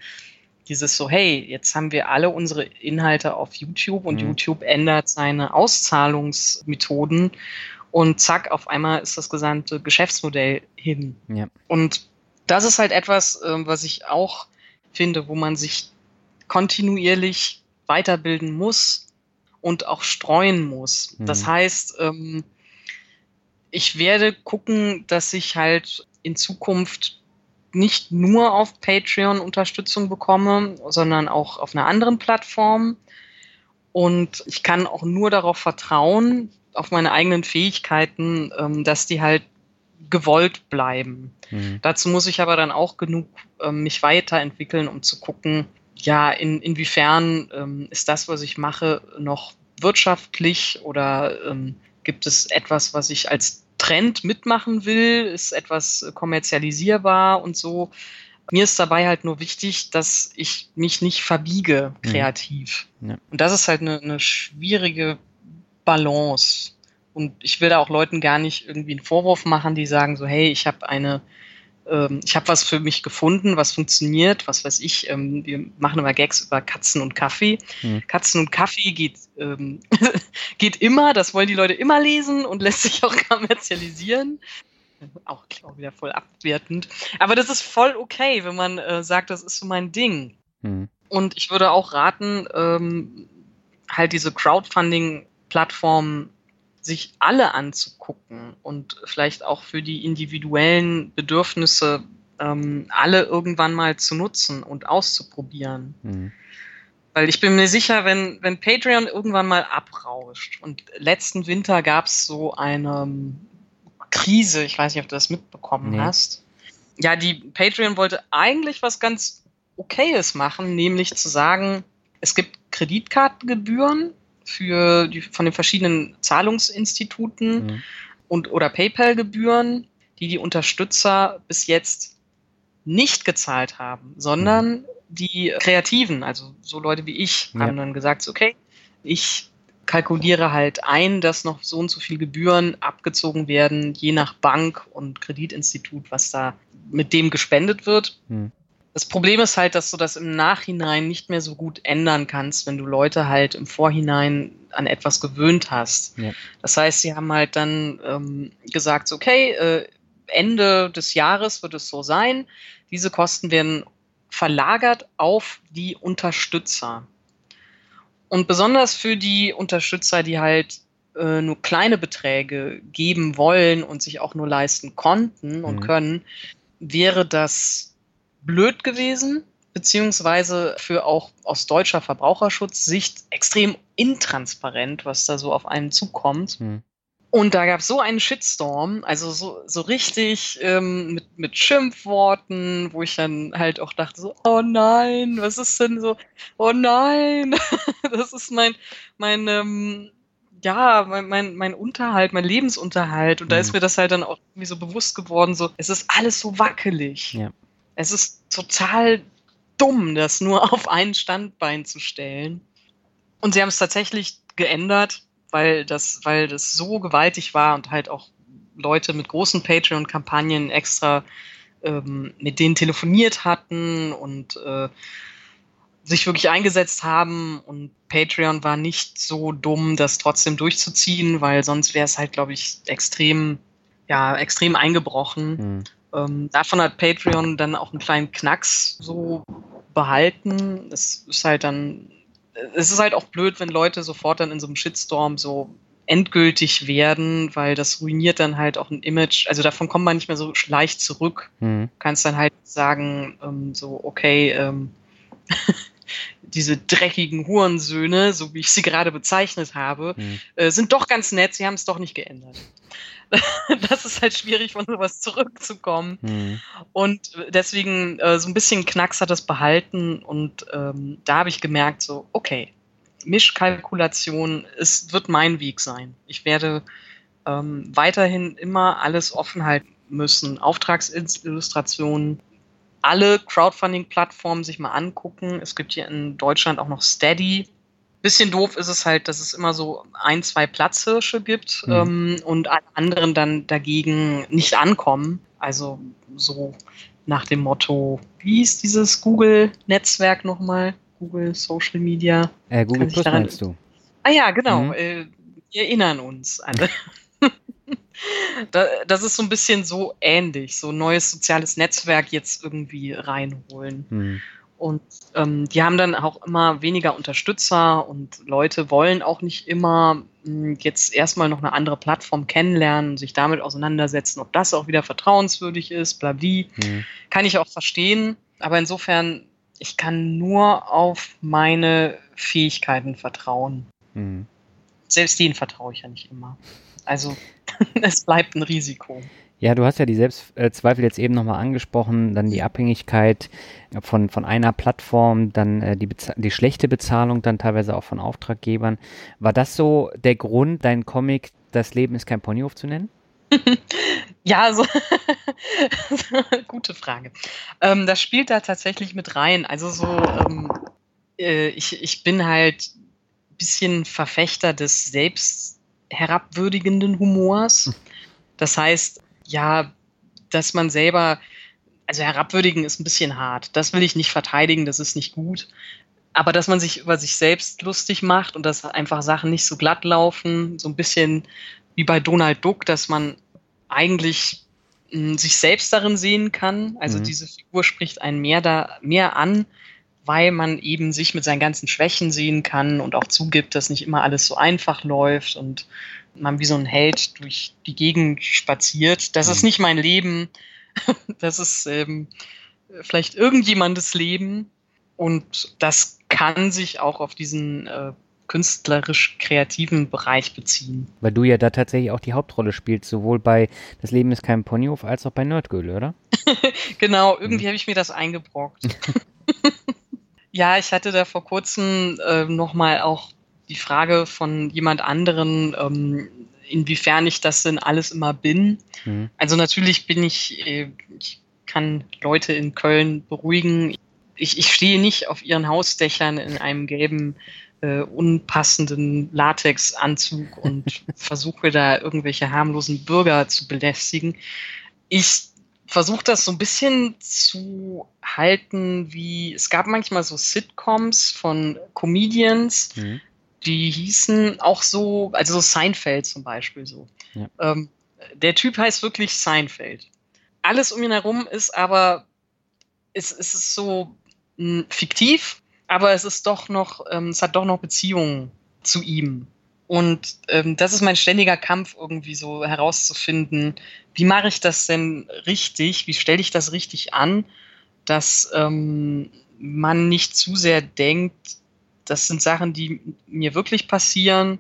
S1: dieses so, hey, jetzt haben wir alle unsere Inhalte auf YouTube und mhm. YouTube ändert seine Auszahlungsmethoden und zack, auf einmal ist das gesamte Geschäftsmodell hin. Ja. Und das ist halt etwas, äh, was ich auch finde, wo man sich kontinuierlich weiterbilden muss und auch streuen muss. Mhm. Das heißt, ähm, ich werde gucken, dass ich halt in Zukunft nicht nur auf Patreon Unterstützung bekomme, sondern auch auf einer anderen Plattform. Und ich kann auch nur darauf vertrauen, auf meine eigenen Fähigkeiten, ähm, dass die halt gewollt bleiben. Mhm. Dazu muss ich aber dann auch genug ähm, mich weiterentwickeln, um zu gucken, ja, in, inwiefern ähm, ist das, was ich mache, noch wirtschaftlich oder ähm, gibt es etwas, was ich als Trend mitmachen will? Ist etwas kommerzialisierbar und so? Mir ist dabei halt nur wichtig, dass ich mich nicht verbiege mhm. kreativ. Ja. Und das ist halt eine, eine schwierige Balance. Und ich will da auch Leuten gar nicht irgendwie einen Vorwurf machen, die sagen so, hey, ich habe eine ich habe was für mich gefunden, was funktioniert, was weiß ich. Ähm, wir machen immer Gags über Katzen und Kaffee. Mhm. Katzen und Kaffee geht, ähm, geht immer, das wollen die Leute immer lesen und lässt sich auch kommerzialisieren. Auch, auch wieder voll abwertend. Aber das ist voll okay, wenn man äh, sagt, das ist so mein Ding. Mhm. Und ich würde auch raten, ähm, halt diese Crowdfunding-Plattformen sich alle anzugucken und vielleicht auch für die individuellen Bedürfnisse ähm, alle irgendwann mal zu nutzen und auszuprobieren. Mhm. Weil ich bin mir sicher, wenn, wenn Patreon irgendwann mal abrauscht und letzten Winter gab es so eine ähm, Krise, ich weiß nicht, ob du das mitbekommen nee. hast. Ja, die Patreon wollte eigentlich was ganz Okayes machen, nämlich zu sagen, es gibt Kreditkartengebühren für die, von den verschiedenen Zahlungsinstituten mhm. und oder PayPal-Gebühren, die die Unterstützer bis jetzt nicht gezahlt haben, sondern mhm. die Kreativen, also so Leute wie ich, ja. haben dann gesagt, okay, ich kalkuliere halt ein, dass noch so und so viel Gebühren abgezogen werden, je nach Bank und Kreditinstitut, was da mit dem gespendet wird. Mhm. Das Problem ist halt, dass du das im Nachhinein nicht mehr so gut ändern kannst, wenn du Leute halt im Vorhinein an etwas gewöhnt hast. Ja. Das heißt, sie haben halt dann ähm, gesagt, okay, äh, Ende des Jahres wird es so sein. Diese Kosten werden verlagert auf die Unterstützer. Und besonders für die Unterstützer, die halt äh, nur kleine Beträge geben wollen und sich auch nur leisten konnten und mhm. können, wäre das blöd gewesen, beziehungsweise für auch aus deutscher Verbraucherschutzsicht extrem intransparent, was da so auf einen zukommt. Hm. Und da gab es so einen Shitstorm, also so, so richtig ähm, mit, mit Schimpfworten, wo ich dann halt auch dachte so, oh nein, was ist denn so, oh nein, das ist mein, mein, ähm, ja, mein, mein, mein Unterhalt, mein Lebensunterhalt. Und da ist mhm. mir das halt dann auch irgendwie so bewusst geworden, so, es ist alles so wackelig. Ja. Es ist total dumm, das nur auf ein Standbein zu stellen. Und sie haben es tatsächlich geändert, weil das, weil das so gewaltig war und halt auch Leute mit großen Patreon-Kampagnen extra ähm, mit denen telefoniert hatten und äh, sich wirklich eingesetzt haben. Und Patreon war nicht so dumm, das trotzdem durchzuziehen, weil sonst wäre es halt, glaube ich, extrem, ja, extrem eingebrochen. Mhm. Ähm, davon hat Patreon dann auch einen kleinen Knacks so behalten. Es ist halt dann, es ist halt auch blöd, wenn Leute sofort dann in so einem Shitstorm so endgültig werden, weil das ruiniert dann halt auch ein Image. Also davon kommt man nicht mehr so leicht zurück. Mhm. Du kannst dann halt sagen, ähm, so, okay, ähm, diese dreckigen Hurensöhne, so wie ich sie gerade bezeichnet habe, mhm. äh, sind doch ganz nett, sie haben es doch nicht geändert. das ist halt schwierig, von sowas zurückzukommen. Mhm. Und deswegen äh, so ein bisschen Knacks hat das behalten und ähm, da habe ich gemerkt, so, okay, Mischkalkulation ist, wird mein Weg sein. Ich werde ähm, weiterhin immer alles offen halten müssen. Auftragsillustrationen, alle Crowdfunding-Plattformen sich mal angucken. Es gibt hier in Deutschland auch noch Steady. Bisschen doof ist es halt, dass es immer so ein, zwei Platzhirsche gibt mhm. ähm, und alle anderen dann dagegen nicht ankommen. Also so nach dem Motto, wie ist dieses Google-Netzwerk nochmal? Google Social Media.
S3: Äh, Google Plus meinst du?
S1: Ah ja, genau. Mhm. Äh, wir erinnern uns alle. das ist so ein bisschen so ähnlich, so ein neues soziales Netzwerk jetzt irgendwie reinholen. Mhm. Und ähm, die haben dann auch immer weniger Unterstützer und Leute wollen auch nicht immer mh, hm, jetzt erstmal noch eine andere Plattform kennenlernen, sich damit auseinandersetzen, ob das auch wieder vertrauenswürdig ist, blabli. Mhm. Kann ich auch verstehen. Aber insofern, ich kann nur auf meine Fähigkeiten vertrauen. Mhm. Selbst denen vertraue ich ja nicht immer. Also es bleibt ein Risiko.
S3: Ja, du hast ja die Selbstzweifel jetzt eben nochmal angesprochen, dann die Abhängigkeit von, von einer Plattform, dann äh, die, die schlechte Bezahlung dann teilweise auch von Auftraggebern. War das so der Grund, dein Comic Das Leben ist kein Ponyhof zu nennen?
S1: ja, so gute Frage. Ähm, das spielt da tatsächlich mit rein. Also so, ähm, äh, ich, ich bin halt ein bisschen Verfechter des selbst herabwürdigenden Humors. Hm. Das heißt, ja, dass man selber, also herabwürdigen ist ein bisschen hart. Das will ich nicht verteidigen, das ist nicht gut. Aber dass man sich über sich selbst lustig macht und dass einfach Sachen nicht so glatt laufen, so ein bisschen wie bei Donald Duck, dass man eigentlich mh, hm, sich selbst darin sehen kann. Also mhm. diese Figur spricht einen mehr da mehr an, weil man eben sich mit seinen ganzen Schwächen sehen kann und auch zugibt, dass nicht immer alles so einfach läuft und man wie so ein Held durch die Gegend spaziert. Das ist mhm. nicht mein Leben. Das ist ähm, vielleicht irgendjemandes Leben. Und das kann sich auch auf diesen äh, künstlerisch-kreativen Bereich beziehen.
S3: Weil du ja da tatsächlich auch die Hauptrolle spielst, sowohl bei Das Leben ist kein Ponyhof als auch bei Nerdgirl, oder?
S1: genau, irgendwie mhm. habe ich mir das eingebrockt. ja, ich hatte da vor kurzem äh, nochmal auch die Frage von jemand anderen, ähm, inwiefern ich das denn alles immer bin. Mhm. Also natürlich bin ich, äh, ich kann Leute in Köln beruhigen. Ich, ich stehe nicht auf ihren Hausdächern in einem gelben, äh, unpassenden Latexanzug und versuche da irgendwelche harmlosen Bürger zu belästigen. Ich versuche das so ein bisschen zu halten, wie es gab manchmal so Sitcoms von Comedians, mhm die hießen auch so, also so Seinfeld zum Beispiel so. Ja. Ähm, der Typ heißt wirklich Seinfeld. Alles um ihn herum ist aber, es, es ist so mh, hm, fiktiv, aber es ist doch noch, ähm, es hat doch noch Beziehungen zu ihm. Und ähm, das ist mein ständiger Kampf, irgendwie so herauszufinden, wie mache ich das denn richtig, wie stelle ich das richtig an, dass ähm, man nicht zu sehr denkt, das sind Sachen, die mir wirklich passieren,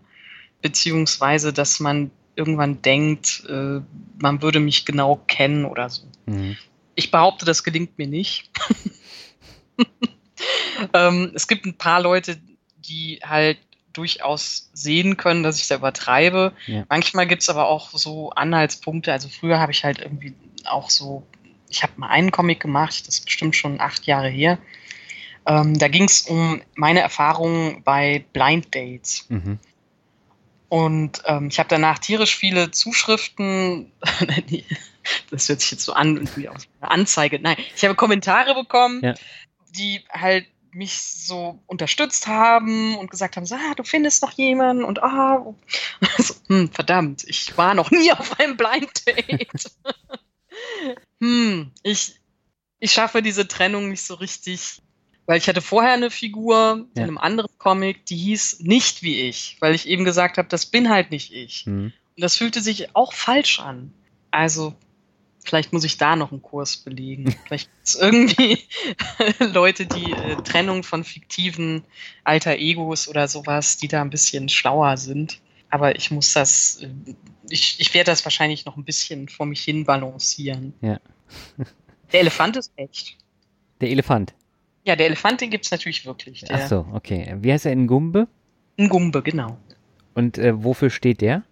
S1: beziehungsweise dass man irgendwann denkt, äh, man würde mich genau kennen oder so. Mhm. Ich behaupte, das gelingt mir nicht. ähm, es gibt ein paar Leute, die halt durchaus sehen können, dass ich da übertreibe. Ja. Manchmal gibt es aber auch so Anhaltspunkte. Also früher habe ich halt irgendwie auch so, ich habe mal einen Comic gemacht, das ist bestimmt schon acht Jahre her. Ähm, da ging es um meine Erfahrungen bei Blind Dates. Mhm. Und ähm, ich habe danach tierisch viele Zuschriften, das hört sich jetzt so an, wie aus einer Anzeige. Nein, ich habe Kommentare bekommen, ja. die halt mich so unterstützt haben und gesagt haben, so, ah, du findest noch jemanden und ah, so, hm, verdammt, ich war noch nie auf einem Blind Date. hm, ich, ich schaffe diese Trennung nicht so richtig weil ich hatte vorher eine Figur in einem anderen Comic, die hieß nicht wie ich, weil ich eben gesagt habe, das bin halt nicht ich. Mhm. Und das fühlte sich auch falsch an. Also vielleicht muss ich da noch einen Kurs belegen. vielleicht gibt es irgendwie Leute, die äh, Trennung von fiktiven alter Egos oder sowas, die da ein bisschen schlauer sind. Aber ich muss das, äh, ich, ich werde das wahrscheinlich noch ein bisschen vor mich hin balancieren. Ja. Der Elefant ist echt.
S3: Der Elefant.
S1: Ja, der Elefant, den gibt es natürlich wirklich.
S3: Der, Ach so, okay. Wie heißt er? Ngumbe?
S1: Ngumbe, genau.
S3: Und äh, wofür steht der?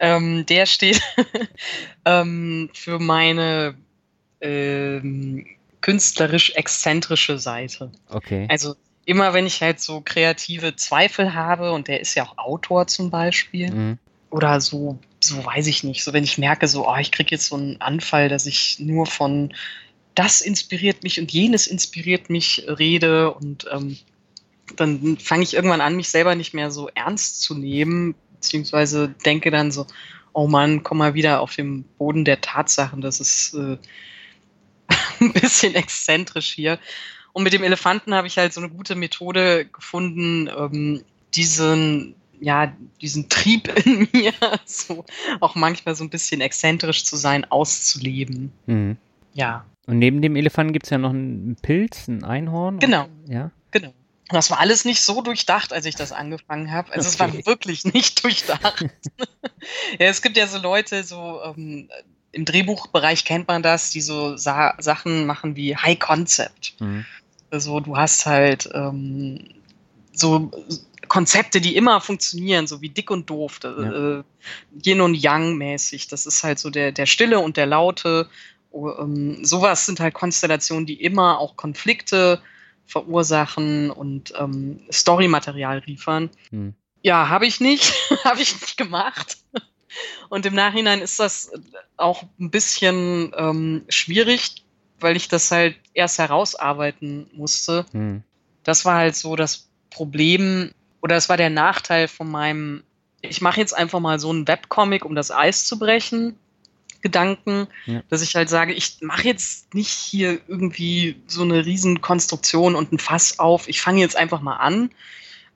S1: Ähm, der steht ähm, für meine ähm, künstlerisch exzentrische Seite.
S3: Okay.
S1: Also immer wenn ich halt so kreative Zweifel habe, und der ist ja auch Autor zum Beispiel,
S3: Mhm.
S1: oder so, so weiß ich nicht, so wenn ich merke, so, oh, ich kriege jetzt so einen Anfall, dass ich nur von das inspiriert mich und jenes inspiriert mich rede und ähm, dann fange ich irgendwann an, mich selber nicht mehr so ernst zu nehmen, beziehungsweise denke dann so, oh Mann, komm mal wieder auf den Boden der Tatsachen, das ist äh, ein bisschen exzentrisch hier. Und mit dem Elefanten habe ich halt so eine gute Methode gefunden, ähm, diesen, ja, diesen Trieb in mir, so auch manchmal so ein bisschen exzentrisch zu sein, auszuleben.
S3: Mhm.
S1: Ja,
S3: Und neben dem Elefanten gibt es ja noch einen Pilz, ein Einhorn.
S1: Genau.
S3: Ja.
S1: genau. Und das war alles nicht so durchdacht, als ich das angefangen habe. Also es war
S3: Okay.
S1: wirklich nicht durchdacht. ja, es gibt ja so Leute, so ähm, im Drehbuchbereich kennt man das, die so Sa Sachen machen wie High Concept.
S3: Mhm.
S1: Also du hast halt ähm, so Konzepte, die immer funktionieren, so wie dick und doof,
S3: Ja.
S1: äh, Yin und Yang mäßig. Das ist halt so der, der Stille und der Laute. Oh, ähm, sowas sind halt Konstellationen, die immer auch Konflikte verursachen und ähm, Storymaterial liefern.
S3: Mhm.
S1: Ja, habe ich nicht, habe ich nicht gemacht. Und im Nachhinein ist das auch ein bisschen ähm, schwierig, weil ich das halt erst herausarbeiten musste.
S3: Mhm.
S1: Das war halt so das Problem oder es war der Nachteil von meinem, ich mache jetzt einfach mal so einen Webcomic, um das Eis zu brechen. Gedanken,
S3: Ja.
S1: dass ich halt sage, ich mache jetzt nicht hier irgendwie so eine Riesenkonstruktion und ein Fass auf. Ich fange jetzt einfach mal an.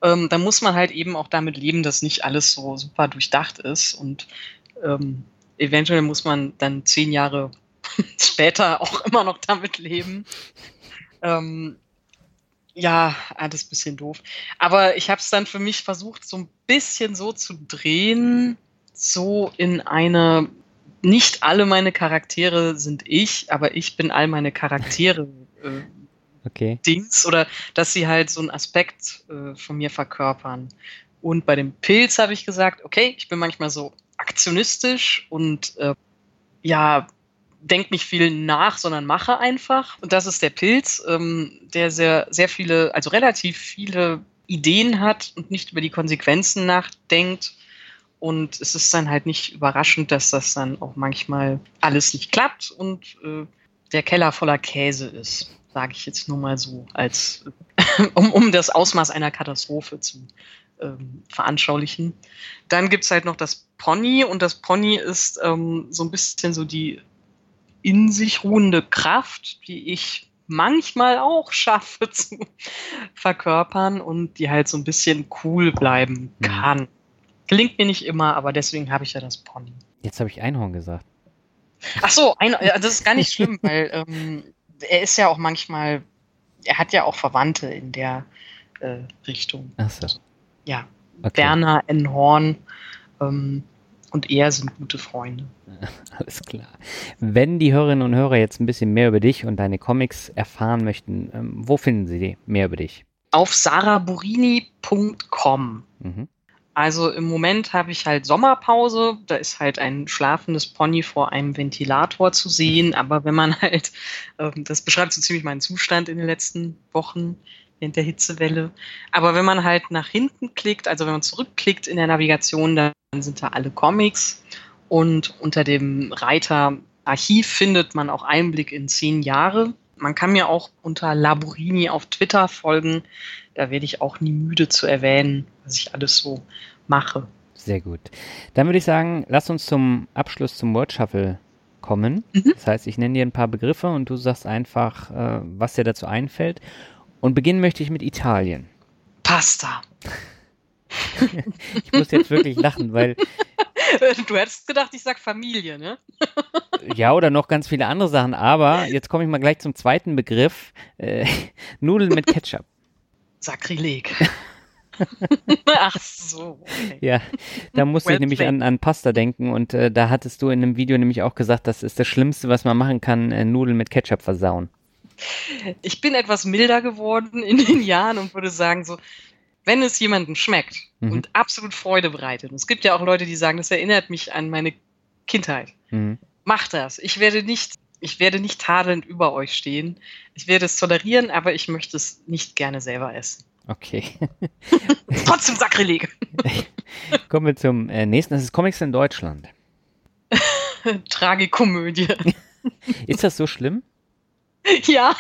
S1: Ähm, da muss man halt eben auch damit leben, dass nicht alles so super durchdacht ist und ähm, eventuell muss man dann zehn Jahre später auch immer noch damit leben. Ähm, ja, alles ein bisschen doof. Aber ich habe es dann für mich versucht, so ein bisschen so zu drehen, so in eine, nicht alle meine Charaktere sind ich, aber ich bin all meine Charaktere äh,
S3: Okay.
S1: Dings oder dass sie halt so einen Aspekt äh, von mir verkörpern. Und bei dem Pilz habe ich gesagt, okay, ich bin manchmal so aktionistisch und äh, ja, denk nicht viel nach, sondern mache einfach. Und das ist der Pilz, ähm, der sehr, sehr viele, also relativ viele Ideen hat und nicht über die Konsequenzen nachdenkt. Und es ist dann halt nicht überraschend, dass das dann auch manchmal alles nicht klappt und äh, der Keller voller Käse ist, sage ich jetzt nur mal so, als um, um das Ausmaß einer Katastrophe zu ähm, veranschaulichen. Dann gibt's halt noch das Pony und das Pony ist ähm, so ein bisschen so die in sich ruhende Kraft, die ich manchmal auch schaffe zu verkörpern und die halt so ein bisschen cool bleiben
S3: Mhm.
S1: kann. Gelingt mir nicht immer, aber deswegen habe ich ja das Pony.
S3: Jetzt habe ich Einhorn gesagt.
S1: Ach so, ein, das ist gar nicht schlimm, weil ähm, er ist ja auch manchmal, er hat ja auch Verwandte in der äh, Richtung.
S3: Ach so.
S1: Ja,
S3: Okay.
S1: Werner N. Horn ähm, und er sind gute Freunde.
S3: Alles klar. Wenn die Hörerinnen und Hörer jetzt ein bisschen mehr über dich und deine Comics erfahren möchten, ähm, wo finden sie die mehr über dich?
S1: Auf saraburini.com.
S3: Mhm.
S1: Also im Moment habe ich halt Sommerpause. Da ist halt ein schlafendes Pony vor einem Ventilator zu sehen. Aber wenn man halt, ähm, das beschreibt so ziemlich meinen Zustand in den letzten Wochen während der Hitzewelle. Aber wenn man halt nach hinten klickt, also wenn man zurückklickt in der Navigation, dann sind da alle Comics. Und unter dem Reiter Archiv findet man auch Einblick in zehn Jahre. Man kann mir auch unter Laborini auf Twitter folgen. Da werde ich auch nie müde zu erwähnen, was ich alles so mache.
S3: Sehr gut. Dann würde ich sagen, lass uns zum Abschluss zum Word Shuffle kommen.
S1: Mhm.
S3: Das heißt, ich nenne dir ein paar Begriffe und du sagst einfach, äh, was dir dazu einfällt. Und beginnen möchte ich mit Italien.
S1: Pasta.
S3: Ich muss jetzt wirklich lachen, weil
S1: Du hättest gedacht, ich sag Familie, ne?
S3: ja oder noch ganz viele andere Sachen, aber jetzt komme ich mal gleich zum zweiten Begriff. Äh, Nudeln mit Ketchup.
S1: Sakrileg. Ach so. Okay.
S3: Ja, da musste
S1: Well
S3: ich nämlich an, an Pasta denken und äh, da hattest du in einem Video nämlich auch gesagt, das ist das Schlimmste, was man machen kann, äh, Nudeln mit Ketchup versauen.
S1: Ich bin etwas milder geworden in den Jahren und würde sagen, so, wenn es jemandem schmeckt
S3: Mhm.
S1: und absolut Freude bereitet, und es gibt ja auch Leute, die sagen, das erinnert mich an meine Kindheit,
S3: Mhm.
S1: mach das. Ich werde nicht ich werde nicht tadelnd über euch stehen. Ich werde es tolerieren, aber ich möchte es nicht gerne selber essen.
S3: Okay.
S1: Trotzdem Sakrileg.
S3: Kommen wir zum äh, nächsten. Das ist Comics in Deutschland.
S1: Tragikomödie.
S3: Ist das so schlimm?
S1: Ja.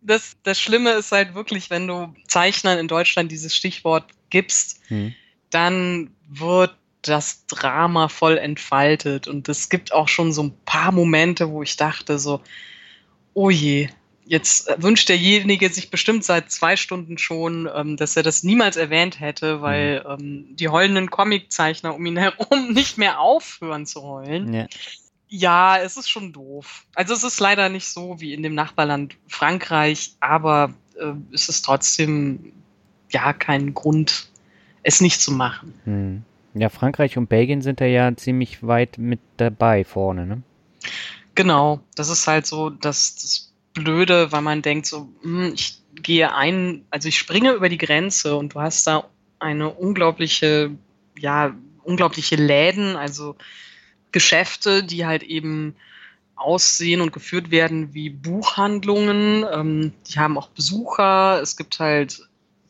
S1: Das, das Schlimme ist halt wirklich, wenn du Zeichnern in Deutschland dieses Stichwort gibst, hm. dann wird das Drama voll entfaltet. Und es gibt auch schon so ein paar Momente, wo ich dachte so, oh je, jetzt wünscht derjenige sich bestimmt seit zwei Stunden schon, ähm, dass er das niemals erwähnt hätte, weil mhm. ähm, die heulenden Comiczeichner um ihn herum nicht mehr aufhören zu heulen. Ja. ja, es ist schon doof. Also es ist leider nicht so wie in dem Nachbarland Frankreich, aber äh, es ist trotzdem ja kein Grund, es nicht zu machen.
S3: Mhm. Ja, Frankreich und Belgien sind da ja ziemlich weit mit dabei vorne, ne?
S1: Genau, das ist halt so das, das Blöde, weil man denkt so, hm, ich gehe ein, also ich springe über die Grenze und du hast da eine unglaubliche, ja, unglaubliche Läden, also Geschäfte, die halt eben aussehen und geführt werden wie Buchhandlungen. Ähm, die haben auch Besucher. Es gibt halt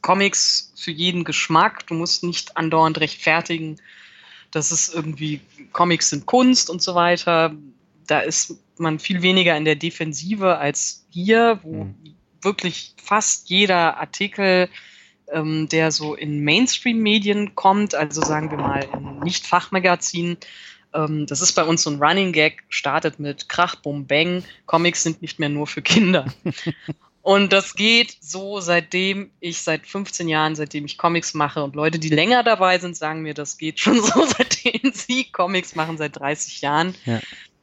S1: Comics für jeden Geschmack. Du musst nicht andauernd rechtfertigen, dass es irgendwie Comics sind Kunst und so weiter. Da ist man viel weniger in der Defensive als hier, wo mhm. wirklich fast jeder Artikel, ähm, der so in Mainstream-Medien kommt, also sagen wir mal in Nicht-Fachmagazinen, ähm, das ist bei uns so ein Running Gag, startet mit Krach, Bum, Bang, Comics sind nicht mehr nur für Kinder. Und das geht so, seitdem ich seit 15 Jahren, seitdem ich Comics mache und Leute, die länger dabei sind, sagen mir, das geht schon so, seitdem sie Comics machen, seit 30 Jahren. Ja.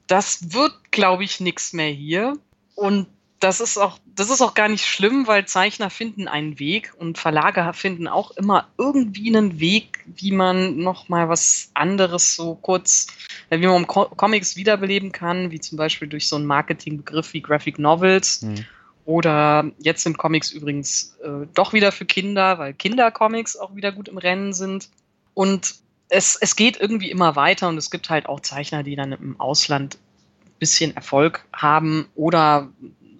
S1: Das wird, glaube ich, nichts mehr hier. Und das ist auch, das ist auch gar nicht schlimm, weil Zeichner finden einen Weg und Verlage finden auch immer irgendwie einen Weg, wie man noch mal was anderes so kurz, wie man Comics wiederbeleben kann, wie zum Beispiel durch so einen Marketingbegriff wie Graphic Novels. Mhm oder jetzt sind Comics übrigens äh, doch wieder für Kinder, weil Kindercomics auch wieder gut im Rennen sind. Und es, es geht irgendwie immer weiter und es gibt halt auch Zeichner, die dann im Ausland ein bisschen Erfolg haben oder,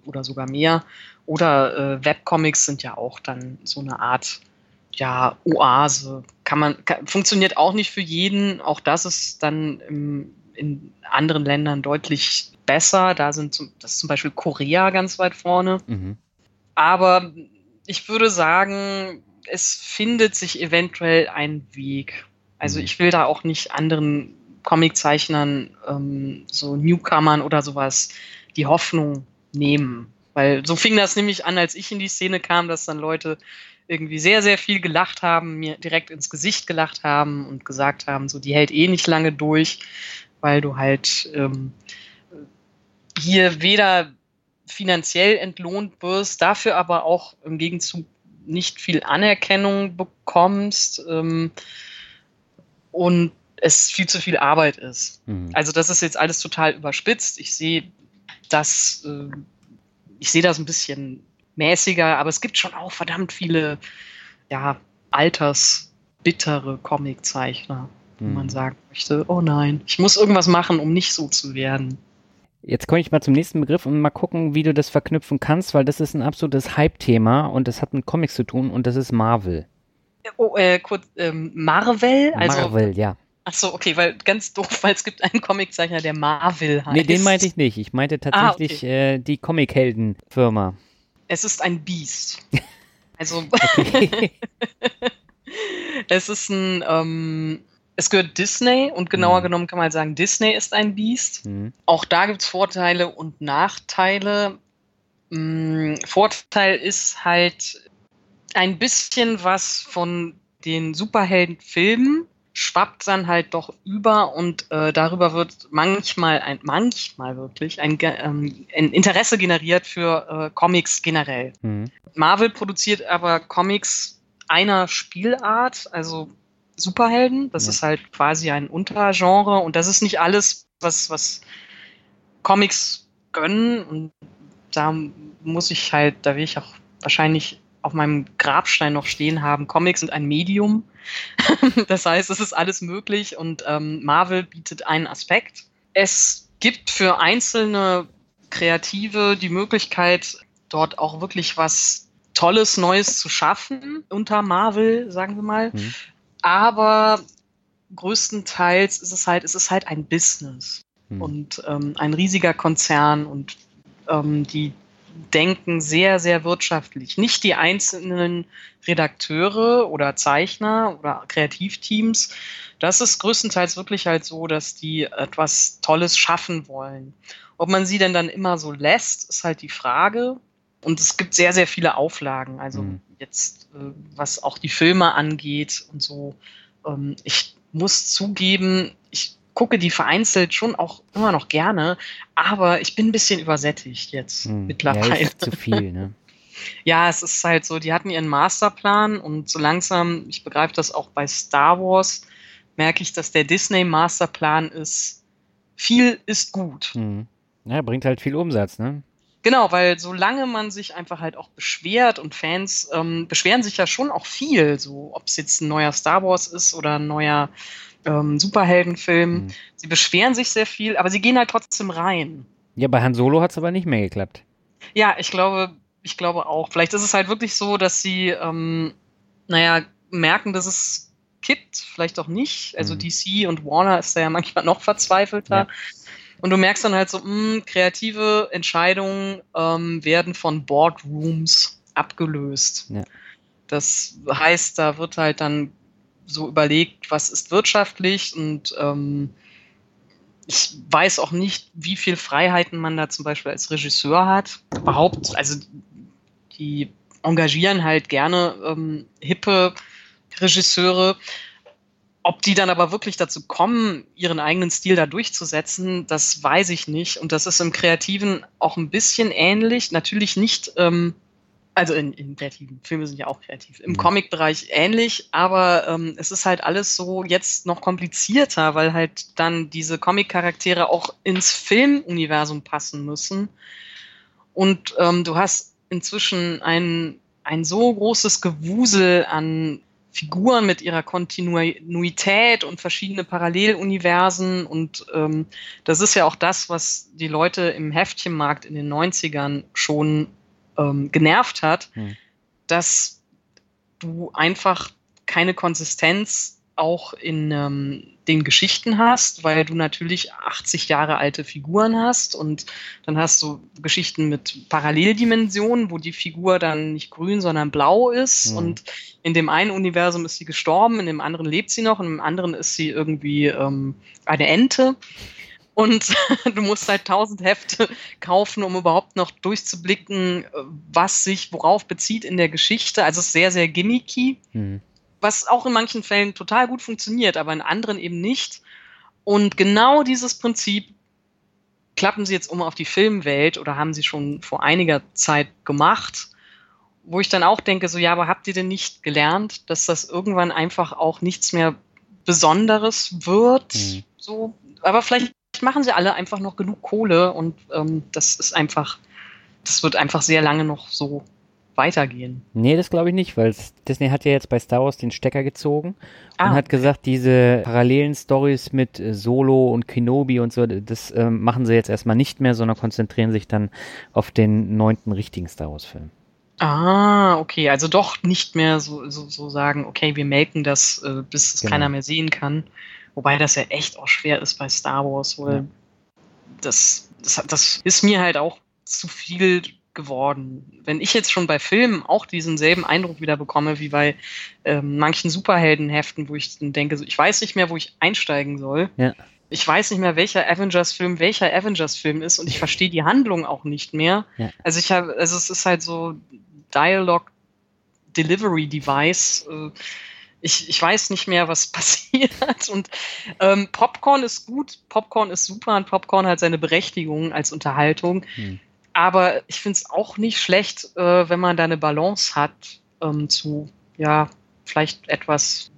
S1: oder sogar mehr. Oder äh, Webcomics sind ja auch dann so eine Art ja, Oase. Kann man, kann, funktioniert auch nicht für jeden. Auch das ist dann im, in anderen Ländern deutlich besser. Da sind zum, das ist zum Beispiel Korea ganz weit vorne. Mhm. Aber ich würde sagen, es findet sich eventuell ein Weg. Also mhm. ich will da auch nicht anderen Comiczeichnern, ähm, so Newcomern oder sowas, die Hoffnung nehmen. Weil so fing das nämlich an, als ich in die Szene kam, dass dann Leute irgendwie sehr, sehr viel gelacht haben, mir direkt ins Gesicht gelacht haben und gesagt haben, so die hält eh nicht lange durch, weil du halt ähm, hier weder finanziell entlohnt wirst, dafür aber auch im Gegenzug nicht viel Anerkennung bekommst ähm, und es viel zu viel Arbeit ist. Mhm. Also das ist jetzt alles total überspitzt. Ich sehe das, äh, ich sehe das ein bisschen mäßiger, aber es gibt schon auch verdammt viele, ja, altersbittere Comiczeichner, mhm. wo man sagen möchte, oh nein, ich muss irgendwas machen, um nicht so zu werden.
S3: Jetzt komme ich mal zum nächsten Begriff und mal gucken, wie du das verknüpfen kannst, weil das ist ein absolutes Hype-Thema und das hat mit Comics zu tun und das ist Marvel.
S1: Oh, äh, kurz, ähm, Marvel?
S3: Also, Marvel, ja.
S1: Ach so, okay, weil ganz doof, weil es gibt einen Comiczeichner, der Marvel heißt.
S3: Nee, den meinte ich nicht. Ich meinte tatsächlich ah, okay. äh, die Comic-Helden-Firma.
S1: Es ist ein Biest. Also, es ist ein, ähm, es gehört Disney und genauer mhm. genommen kann man sagen, Disney ist ein Biest. Mhm. Auch da gibt es Vorteile und Nachteile. Mhm, Vorteil ist halt ein bisschen was von den Superheldenfilmen schwappt dann halt doch über und äh, darüber wird manchmal ein manchmal wirklich ein, ähm, ein Interesse generiert für äh, Comics generell. Mhm. Marvel produziert aber Comics einer Spielart, also Superhelden. Das ja. ist halt quasi ein Untergenre und das ist nicht alles, was, was Comics gönnen. Und da muss ich halt, da will ich auch wahrscheinlich auf meinem Grabstein noch stehen haben, Comics sind ein Medium. das heißt, es ist alles möglich und ähm, Marvel bietet einen Aspekt. Es gibt für einzelne Kreative die Möglichkeit, dort auch wirklich was Tolles, Neues zu schaffen unter Marvel, sagen wir mal. Mhm. Aber größtenteils ist es halt, es ist halt ein Business mhm. und ähm, ein riesiger Konzern und ähm, die denken sehr, sehr wirtschaftlich. Nicht die einzelnen Redakteure oder Zeichner oder Kreativteams. Das ist größtenteils wirklich halt so, dass die etwas Tolles schaffen wollen. Ob man sie denn dann immer so lässt, ist halt die Frage. Und es gibt sehr, sehr viele Auflagen. Also mhm. Jetzt, äh, was auch die Filme angeht und so. Ähm, ich muss zugeben, ich gucke die vereinzelt schon auch immer noch gerne, aber ich bin ein bisschen übersättigt jetzt hm. mittlerweile. Ja,
S3: zu viel, ne?
S1: ja, es ist halt so, die hatten ihren Masterplan und so langsam, ich begreife das auch bei Star Wars, merke ich, dass der Disney-Masterplan ist, viel ist gut.
S3: Hm. Ja, bringt halt viel Umsatz, ne?
S1: Genau, weil solange man sich einfach halt auch beschwert und Fans ähm, beschweren sich ja schon auch viel, so ob es jetzt ein neuer Star Wars ist oder ein neuer ähm, Superheldenfilm. Mhm. Sie beschweren sich sehr viel, aber sie gehen halt trotzdem rein.
S3: Ja, bei Han Solo hat es aber nicht mehr geklappt.
S1: Ja, ich glaube, ich glaube auch. Vielleicht ist es halt wirklich so, dass sie, ähm, naja, merken, dass es kippt, vielleicht auch nicht. Also mhm. DC und Warner ist da ja manchmal noch verzweifelter. Ja. Und du merkst dann halt so, mh, hm, kreative Entscheidungen ähm, werden von Boardrooms abgelöst. Ja. Das heißt, da wird halt dann so überlegt, was ist wirtschaftlich und ähm, ich weiß auch nicht, wie viel Freiheiten man da zum Beispiel als Regisseur hat. Überhaupt, also die engagieren halt gerne ähm, hippe Regisseure, ob die dann aber wirklich dazu kommen, ihren eigenen Stil da durchzusetzen, das weiß ich nicht. Und das ist im Kreativen auch ein bisschen ähnlich. Natürlich nicht, ähm, also in, in kreativen Filme sind ja auch kreativ. Im mhm. Comic-Bereich ähnlich, aber ähm, es ist halt alles so jetzt noch komplizierter, weil halt dann diese Comic-Charaktere auch ins Filmuniversum passen müssen. Und ähm, du hast inzwischen ein, ein so großes Gewusel an Figuren mit ihrer Kontinuität und verschiedene Paralleluniversen. Und ähm, das ist ja auch das, was die Leute im Heftchenmarkt in den 90ern schon ähm, genervt hat, hm. dass du einfach keine Konsistenz auch in ähm, den Geschichten hast, weil du natürlich 80 Jahre alte Figuren hast und dann hast du Geschichten mit Paralleldimensionen, wo die Figur dann nicht grün, sondern blau ist mhm. und in dem einen Universum ist sie gestorben, in dem anderen lebt sie noch, und im anderen ist sie irgendwie ähm, eine Ente und du musst halt tausend Hefte kaufen, um überhaupt noch durchzublicken, was sich worauf bezieht in der Geschichte. Also es ist sehr, sehr gimmicky. Mhm was auch in manchen Fällen total gut funktioniert, aber in anderen eben nicht. Und genau dieses Prinzip klappen sie jetzt um auf die Filmwelt oder haben sie schon vor einiger Zeit gemacht, wo ich dann auch denke, so ja, aber habt ihr denn nicht gelernt, dass das irgendwann einfach auch nichts mehr Besonderes wird? Mhm. So, aber vielleicht machen sie alle einfach noch genug Kohle und ähm, das ist einfach, das wird einfach sehr lange noch so weitergehen.
S3: Nee, das glaube ich nicht, weil Disney hat ja jetzt bei Star Wars den Stecker gezogen ah. und hat gesagt, diese parallelen Stories mit äh, Solo und Kenobi und so, das äh, machen sie jetzt erstmal nicht mehr, sondern konzentrieren sich dann auf den neunten richtigen Star Wars-Film.
S1: Ah, okay, also doch nicht mehr so, so, so sagen, okay, wir melken das, äh, bis es genau. keiner mehr sehen kann. Wobei das ja echt auch schwer ist bei Star Wars, weil ja. das, das, das ist mir halt auch zu viel geworden. Wenn ich jetzt schon bei Filmen auch diesen selben Eindruck wieder bekomme wie bei ähm, manchen Superheldenheften, wo ich dann denke, so, ich weiß nicht mehr, wo ich einsteigen soll. Ja. Ich weiß nicht mehr, welcher Avengers-Film welcher Avengers-Film ist und ich verstehe die Handlung auch nicht mehr. Ja. Also ich habe, also es ist halt so Dialogue Delivery Device. Äh, ich, ich weiß nicht mehr, was passiert. Und ähm, Popcorn ist gut, Popcorn ist super und Popcorn hat seine Berechtigung als Unterhaltung. Hm. Aber ich finde es auch nicht schlecht, äh, wenn man da eine Balance hat ähm, zu, ja, vielleicht etwas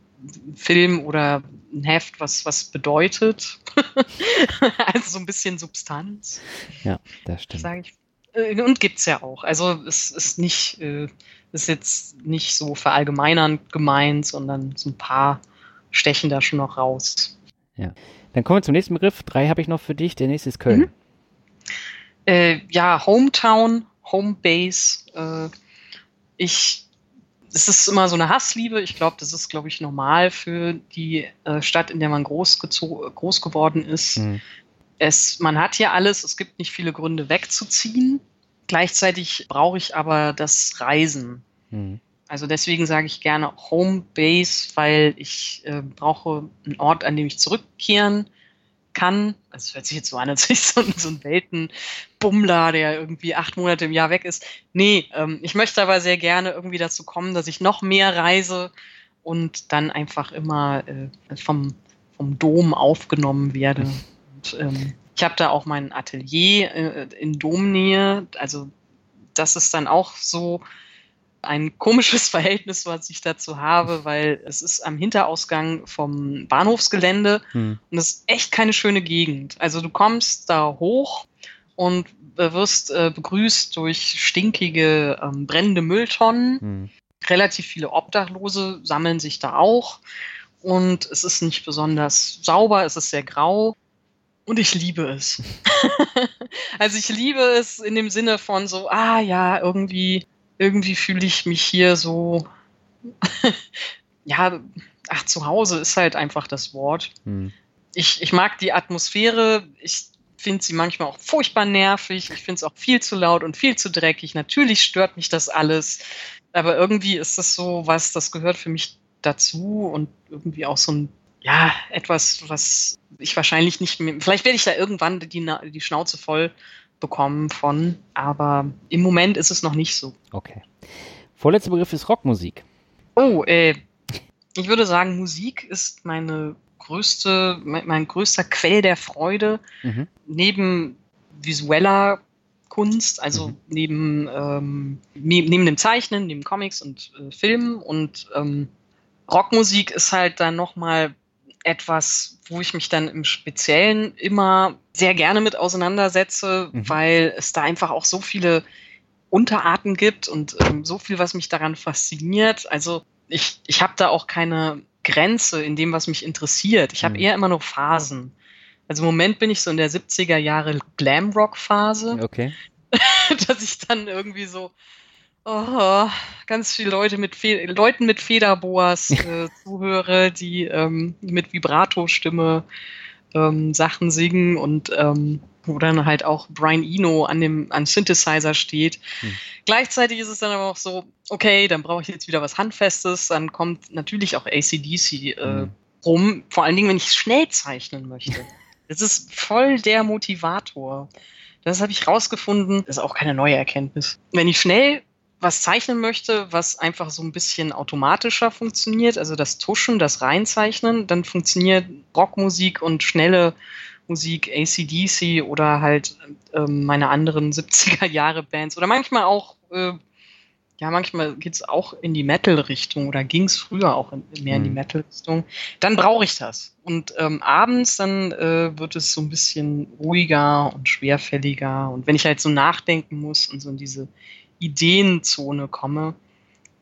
S1: Film oder ein Heft, was, was bedeutet. also so ein bisschen Substanz.
S3: Ja, das stimmt.
S1: Sag ich. Äh, und gibt es ja auch. Also es ist nicht, äh, ist jetzt nicht so verallgemeinernd gemeint, sondern so ein paar stechen da schon noch raus.
S3: Ja. Dann kommen wir zum nächsten Begriff. Drei habe ich noch für dich. Der nächste ist Köln. Mhm.
S1: Äh, ja, Hometown, Homebase. Äh, ich, es ist immer so eine Hassliebe. Ich glaube, das ist, glaube ich, normal für die äh, Stadt, in der man groß, groß geworden ist. Mhm. Es, man hat hier alles. Es gibt nicht viele Gründe wegzuziehen. Gleichzeitig brauche ich aber das Reisen. Mhm. Also deswegen sage ich gerne Homebase, weil ich äh, brauche einen Ort, an dem ich zurückkehren kann. Also es hört sich jetzt so an, als ich so, so ein Weltenbummler, der irgendwie acht Monate im Jahr weg ist. Nee, ähm, ich möchte aber sehr gerne irgendwie dazu kommen, dass ich noch mehr reise und dann einfach immer äh, vom, vom Dom aufgenommen werde. Und, ähm, ich habe da auch mein Atelier äh, in Domnähe. Also das ist dann auch so ein komisches Verhältnis, was ich dazu habe, weil es ist am Hinterausgang vom Bahnhofsgelände hm. und es ist echt keine schöne Gegend. Also du kommst da hoch und wirst äh, begrüßt durch stinkige, ähm, brennende Mülltonnen. Hm. Relativ viele Obdachlose sammeln sich da auch und es ist nicht besonders sauber, es ist sehr grau. Und ich liebe es. also ich liebe es in dem Sinne von so, ah ja, irgendwie irgendwie fühle ich mich hier so, ja, ach, zu Hause ist halt einfach das Wort. Hm. Ich, ich mag die Atmosphäre, ich finde sie manchmal auch furchtbar nervig, ich finde es auch viel zu laut und viel zu dreckig. Natürlich stört mich das alles, aber irgendwie ist das so was, das gehört für mich dazu und irgendwie auch so ein, ja, etwas, was ich wahrscheinlich nicht mehr, vielleicht werde ich da irgendwann die, die Schnauze voll bekommen von, aber im Moment ist es noch nicht so.
S3: Okay. Vorletzter Begriff ist Rockmusik.
S1: Oh, äh, ich würde sagen, Musik ist meine größte, mein, größter Quell der Freude. Mhm. Neben visueller Kunst, also mhm. neben, ähm, neben dem Zeichnen, neben Comics und äh, Filmen und ähm, Rockmusik ist halt dann nochmal etwas, wo ich mich dann im Speziellen immer sehr gerne mit auseinandersetze, mhm. weil es da einfach auch so viele Unterarten gibt und ähm, so viel, was mich daran fasziniert. Also ich, ich habe da auch keine Grenze in dem, was mich interessiert. Ich habe mhm. eher immer nur Phasen. Also im Moment bin ich so in der 70er Jahre Glamrock-Phase.
S3: Okay.
S1: dass ich dann irgendwie so oh, ganz viele Leute mit Fe Leuten mit Federboas äh, zuhöre, die ähm, mit Vibrato-Stimme ähm, Sachen singen und ähm, wo dann halt auch Brian Eno an dem an Synthesizer steht. Hm. Gleichzeitig ist es dann aber auch so, okay, dann brauche ich jetzt wieder was Handfestes, dann kommt natürlich auch ACDC äh, hm. rum, vor allen Dingen, wenn ich schnell zeichnen möchte. Das ist voll der Motivator. Das habe ich rausgefunden. Das ist auch keine neue Erkenntnis. Wenn ich schnell was zeichnen möchte, was einfach so ein bisschen automatischer funktioniert, also das Tuschen, das Reinzeichnen, dann funktioniert Rockmusik und schnelle Musik, ACDC oder halt ähm, meine anderen 70er Jahre Bands oder manchmal auch, äh, ja, manchmal geht's auch in die Metal-Richtung oder ging's früher auch in, mehr in die mhm. Metal-Richtung. Dann brauche ich das. Und ähm, abends dann äh, wird es so ein bisschen ruhiger und schwerfälliger. Und wenn ich halt so nachdenken muss und so in diese Ideenzone komme,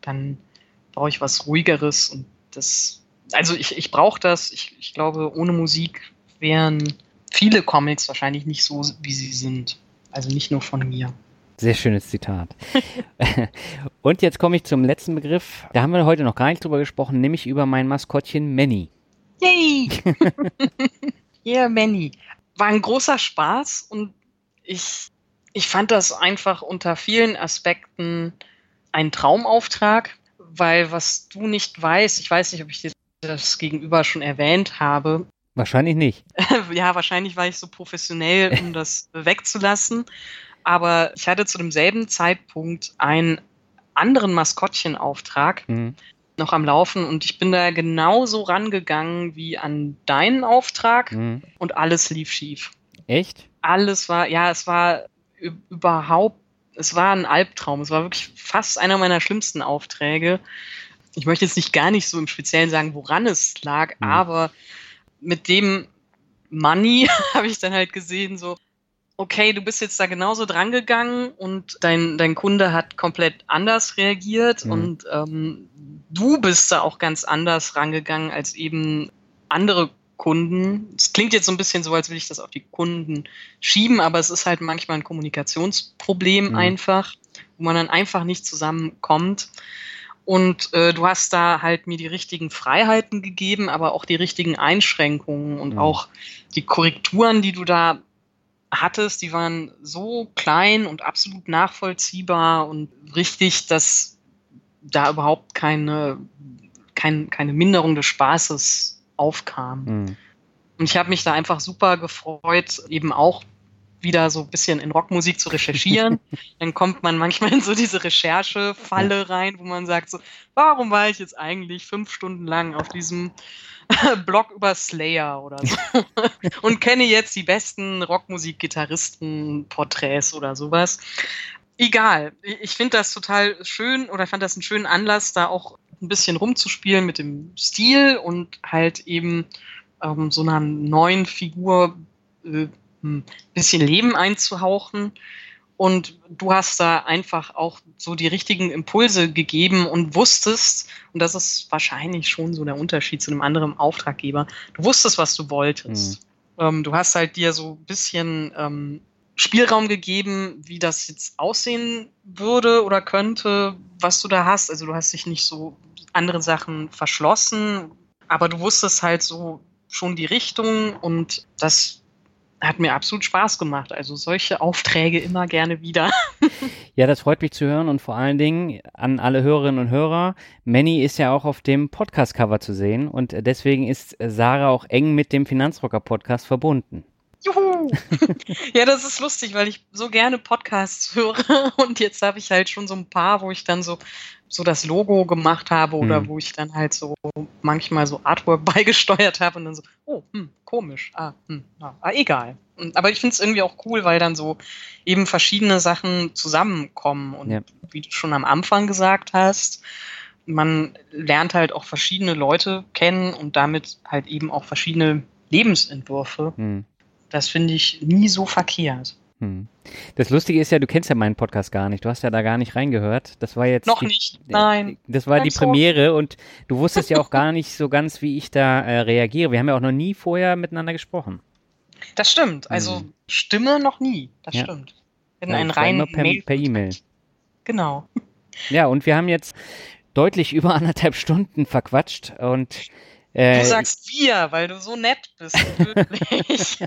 S1: dann brauche ich was ruhigeres und das, also ich, ich brauche das. Ich, ich glaube, ohne Musik wären viele Comics wahrscheinlich nicht so, wie sie sind. Also nicht nur von mir.
S3: Sehr schönes Zitat. und jetzt komme ich zum letzten Begriff. Da haben wir heute noch gar nicht drüber gesprochen, nämlich über mein Maskottchen Manny.
S1: Yay! yeah, Manny. War ein großer Spaß und ich ich fand das einfach unter vielen Aspekten ein Traumauftrag, weil was du nicht weißt, ich weiß nicht, ob ich dir das gegenüber schon erwähnt habe.
S3: Wahrscheinlich nicht.
S1: ja, wahrscheinlich war ich so professionell, um das wegzulassen. Aber ich hatte zu demselben Zeitpunkt einen anderen Maskottchenauftrag mhm. noch am Laufen und ich bin da genauso rangegangen wie an deinen Auftrag mhm. und alles lief schief.
S3: Echt?
S1: Alles war, ja, es war überhaupt, es war ein Albtraum. Es war wirklich fast einer meiner schlimmsten Aufträge. Ich möchte jetzt nicht gar nicht so im Speziellen sagen, woran es lag, mhm. aber mit dem Money habe ich dann halt gesehen, so, okay, du bist jetzt da genauso drangegangen und dein, dein Kunde hat komplett anders reagiert mhm. und ähm, du bist da auch ganz anders rangegangen als eben andere Kunden. Es klingt jetzt so ein bisschen so, als will ich das auf die Kunden schieben, aber es ist halt manchmal ein Kommunikationsproblem mhm. einfach, wo man dann einfach nicht zusammenkommt. Und äh, du hast da halt mir die richtigen Freiheiten gegeben, aber auch die richtigen Einschränkungen und mhm. auch die Korrekturen, die du da hattest, die waren so klein und absolut nachvollziehbar und richtig, dass da überhaupt keine, kein, keine Minderung des Spaßes aufkam. Mhm. Und ich habe mich da einfach super gefreut, eben auch wieder so ein bisschen in Rockmusik zu recherchieren. Dann kommt man manchmal in so diese Recherchefalle rein, wo man sagt so, warum war ich jetzt eigentlich fünf Stunden lang auf diesem Blog über Slayer oder so und kenne jetzt die besten Rockmusik-Gitarristen-Porträts oder sowas. Egal. Ich finde das total schön oder fand das einen schönen Anlass, da auch ein bisschen rumzuspielen mit dem Stil und halt eben ähm, so einer neuen Figur äh, ein bisschen Leben einzuhauchen. Und du hast da einfach auch so die richtigen Impulse gegeben und wusstest, und das ist wahrscheinlich schon so der Unterschied zu einem anderen Auftraggeber, du wusstest, was du wolltest. Mhm. Ähm, du hast halt dir so ein bisschen ähm, Spielraum gegeben, wie das jetzt aussehen würde oder könnte, was du da hast. Also du hast dich nicht so andere Sachen verschlossen, aber du wusstest halt so schon die Richtung und das hat mir absolut Spaß gemacht. Also solche Aufträge immer gerne wieder.
S3: ja, das freut mich zu hören und vor allen Dingen an alle Hörerinnen und Hörer. Manny ist ja auch auf dem Podcast-Cover zu sehen und deswegen ist Sarah auch eng mit dem Finanzrocker-Podcast verbunden.
S1: Juhu! ja, das ist lustig, weil ich so gerne Podcasts höre und jetzt habe ich halt schon so ein paar, wo ich dann so so das Logo gemacht habe oder hm. wo ich dann halt so manchmal so Artwork beigesteuert habe und dann so, oh, hm, komisch, ah, hm, ah, ah egal. Und, aber ich finde es irgendwie auch cool, weil dann so eben verschiedene Sachen zusammenkommen und ja. wie du schon am Anfang gesagt hast, man lernt halt auch verschiedene Leute kennen und damit halt eben auch verschiedene Lebensentwürfe. Hm. Das finde ich nie so verkehrt.
S3: Hm. Das Lustige ist ja, du kennst ja meinen Podcast gar nicht. Du hast ja da gar nicht reingehört. Das war jetzt.
S1: Noch die, nicht, nein.
S3: Das war I'm die Premiere so. und du wusstest ja auch gar nicht so ganz, wie ich da äh, reagiere. Wir haben ja auch noch nie vorher miteinander gesprochen.
S1: Das stimmt. Also hm. Stimme noch nie. Das ja. stimmt.
S3: In ja, einen reinen per E-Mail. E
S1: genau.
S3: Ja, und wir haben jetzt deutlich über anderthalb Stunden verquatscht und
S1: äh, du sagst wir, weil du so nett bist, wirklich.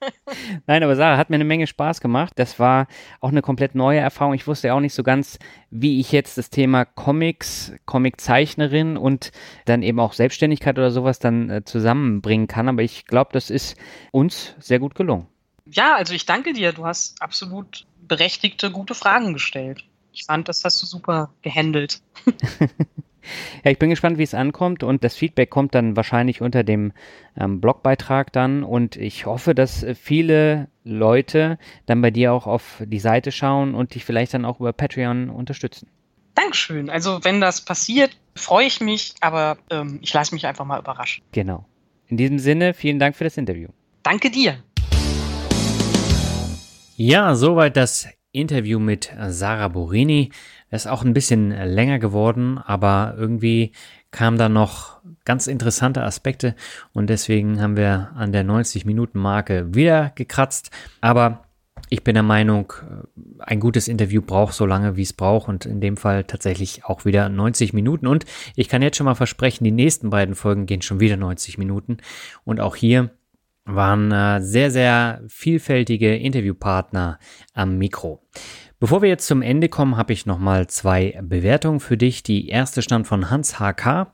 S3: Nein, aber Sarah hat mir eine Menge Spaß gemacht. Das war auch eine komplett neue Erfahrung. Ich wusste ja auch nicht so ganz, wie ich jetzt das Thema Comics, Comiczeichnerin und dann eben auch Selbstständigkeit oder sowas dann äh, zusammenbringen kann. Aber ich glaube, das ist uns sehr gut gelungen.
S1: Ja, also ich danke dir. Du hast absolut berechtigte, gute Fragen gestellt. Ich fand, das hast du super gehandelt.
S3: Ja, ich bin gespannt, wie es ankommt und das Feedback kommt dann wahrscheinlich unter dem ähm, Blogbeitrag dann und ich hoffe, dass viele Leute dann bei dir auch auf die Seite schauen und dich vielleicht dann auch über Patreon unterstützen.
S1: Dankeschön. Also wenn das passiert, freue ich mich, aber ähm, ich lasse mich einfach mal überraschen.
S3: Genau. In diesem Sinne, vielen Dank für das Interview.
S1: Danke dir.
S3: Ja, soweit das Interview mit Sarah Borini. Ist auch ein bisschen länger geworden, aber irgendwie kamen da noch ganz interessante Aspekte und deswegen haben wir an der 90 Minuten Marke wieder gekratzt. Aber ich bin der Meinung, ein gutes Interview braucht so lange, wie es braucht und in dem Fall tatsächlich auch wieder 90 Minuten. Und ich kann jetzt schon mal versprechen, die nächsten beiden Folgen gehen schon wieder 90 Minuten. Und auch hier waren äh, sehr, sehr vielfältige Interviewpartner am Mikro. Bevor wir jetzt zum Ende kommen, habe ich nochmal zwei Bewertungen für dich. Die erste stammt von Hans HK.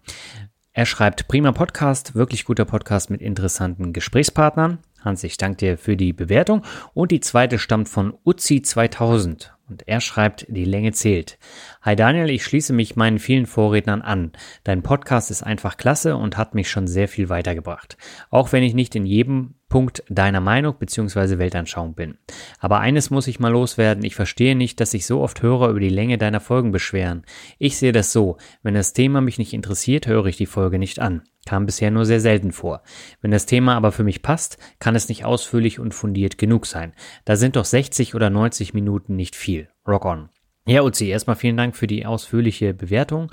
S3: Er schreibt, prima Podcast, wirklich guter Podcast mit interessanten Gesprächspartnern. Hans, ich danke dir für die Bewertung. Und die zweite stammt von Uzi 2000. Und er schreibt, die Länge zählt. Hi Daniel, ich schließe mich meinen vielen Vorrednern an. Dein Podcast ist einfach klasse und hat mich schon sehr viel weitergebracht. Auch wenn ich nicht in jedem Punkt deiner Meinung bzw. Weltanschauung bin. Aber eines muss ich mal loswerden, ich verstehe nicht, dass sich so oft Hörer über die Länge deiner Folgen beschweren. Ich sehe das so, wenn das Thema mich nicht interessiert, höre ich die Folge nicht an. Kam bisher nur sehr selten vor. Wenn das Thema aber für mich passt, kann es nicht ausführlich und fundiert genug sein. Da sind doch 60 oder 90 Minuten nicht viel. Rock on. Ja, Uzi, erstmal vielen Dank für die ausführliche Bewertung.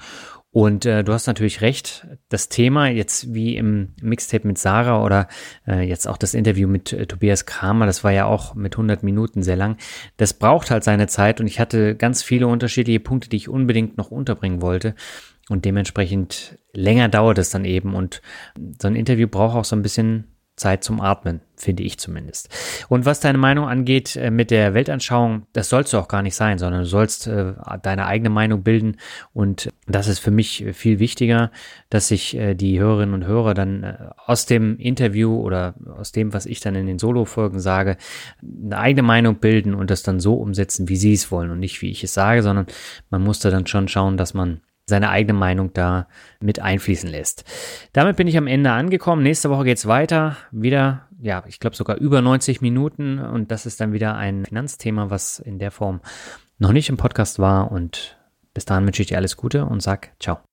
S3: Und äh, du hast natürlich recht, das Thema jetzt wie im Mixtape mit Sarah oder äh, jetzt auch das Interview mit äh, Tobias Kramer, das war ja auch mit 100 Minuten sehr lang, das braucht halt seine Zeit und ich hatte ganz viele unterschiedliche Punkte, die ich unbedingt noch unterbringen wollte. Und dementsprechend länger dauert es dann eben. Und so ein Interview braucht auch so ein bisschen Zeit zum Atmen, finde ich zumindest. Und was deine Meinung angeht äh, mit der Weltanschauung, das sollst du auch gar nicht sein, sondern du sollst äh, deine eigene Meinung bilden. Und das ist für mich viel wichtiger, dass sich äh, die Hörerinnen und Hörer dann aus dem Interview oder aus dem, was ich dann in den Solo-Folgen sage, eine eigene Meinung bilden und das dann so umsetzen, wie sie es wollen und nicht wie ich es sage, sondern man muss da dann schon schauen, dass man seine eigene Meinung da mit einfließen lässt. Damit bin ich am Ende angekommen. Nächste Woche geht's weiter. Wieder, ja, ich glaube sogar über 90 Minuten. Und das ist dann wieder ein Finanzthema, was in der Form noch nicht im Podcast war. Und bis dahin wünsche ich dir alles Gute und sag ciao.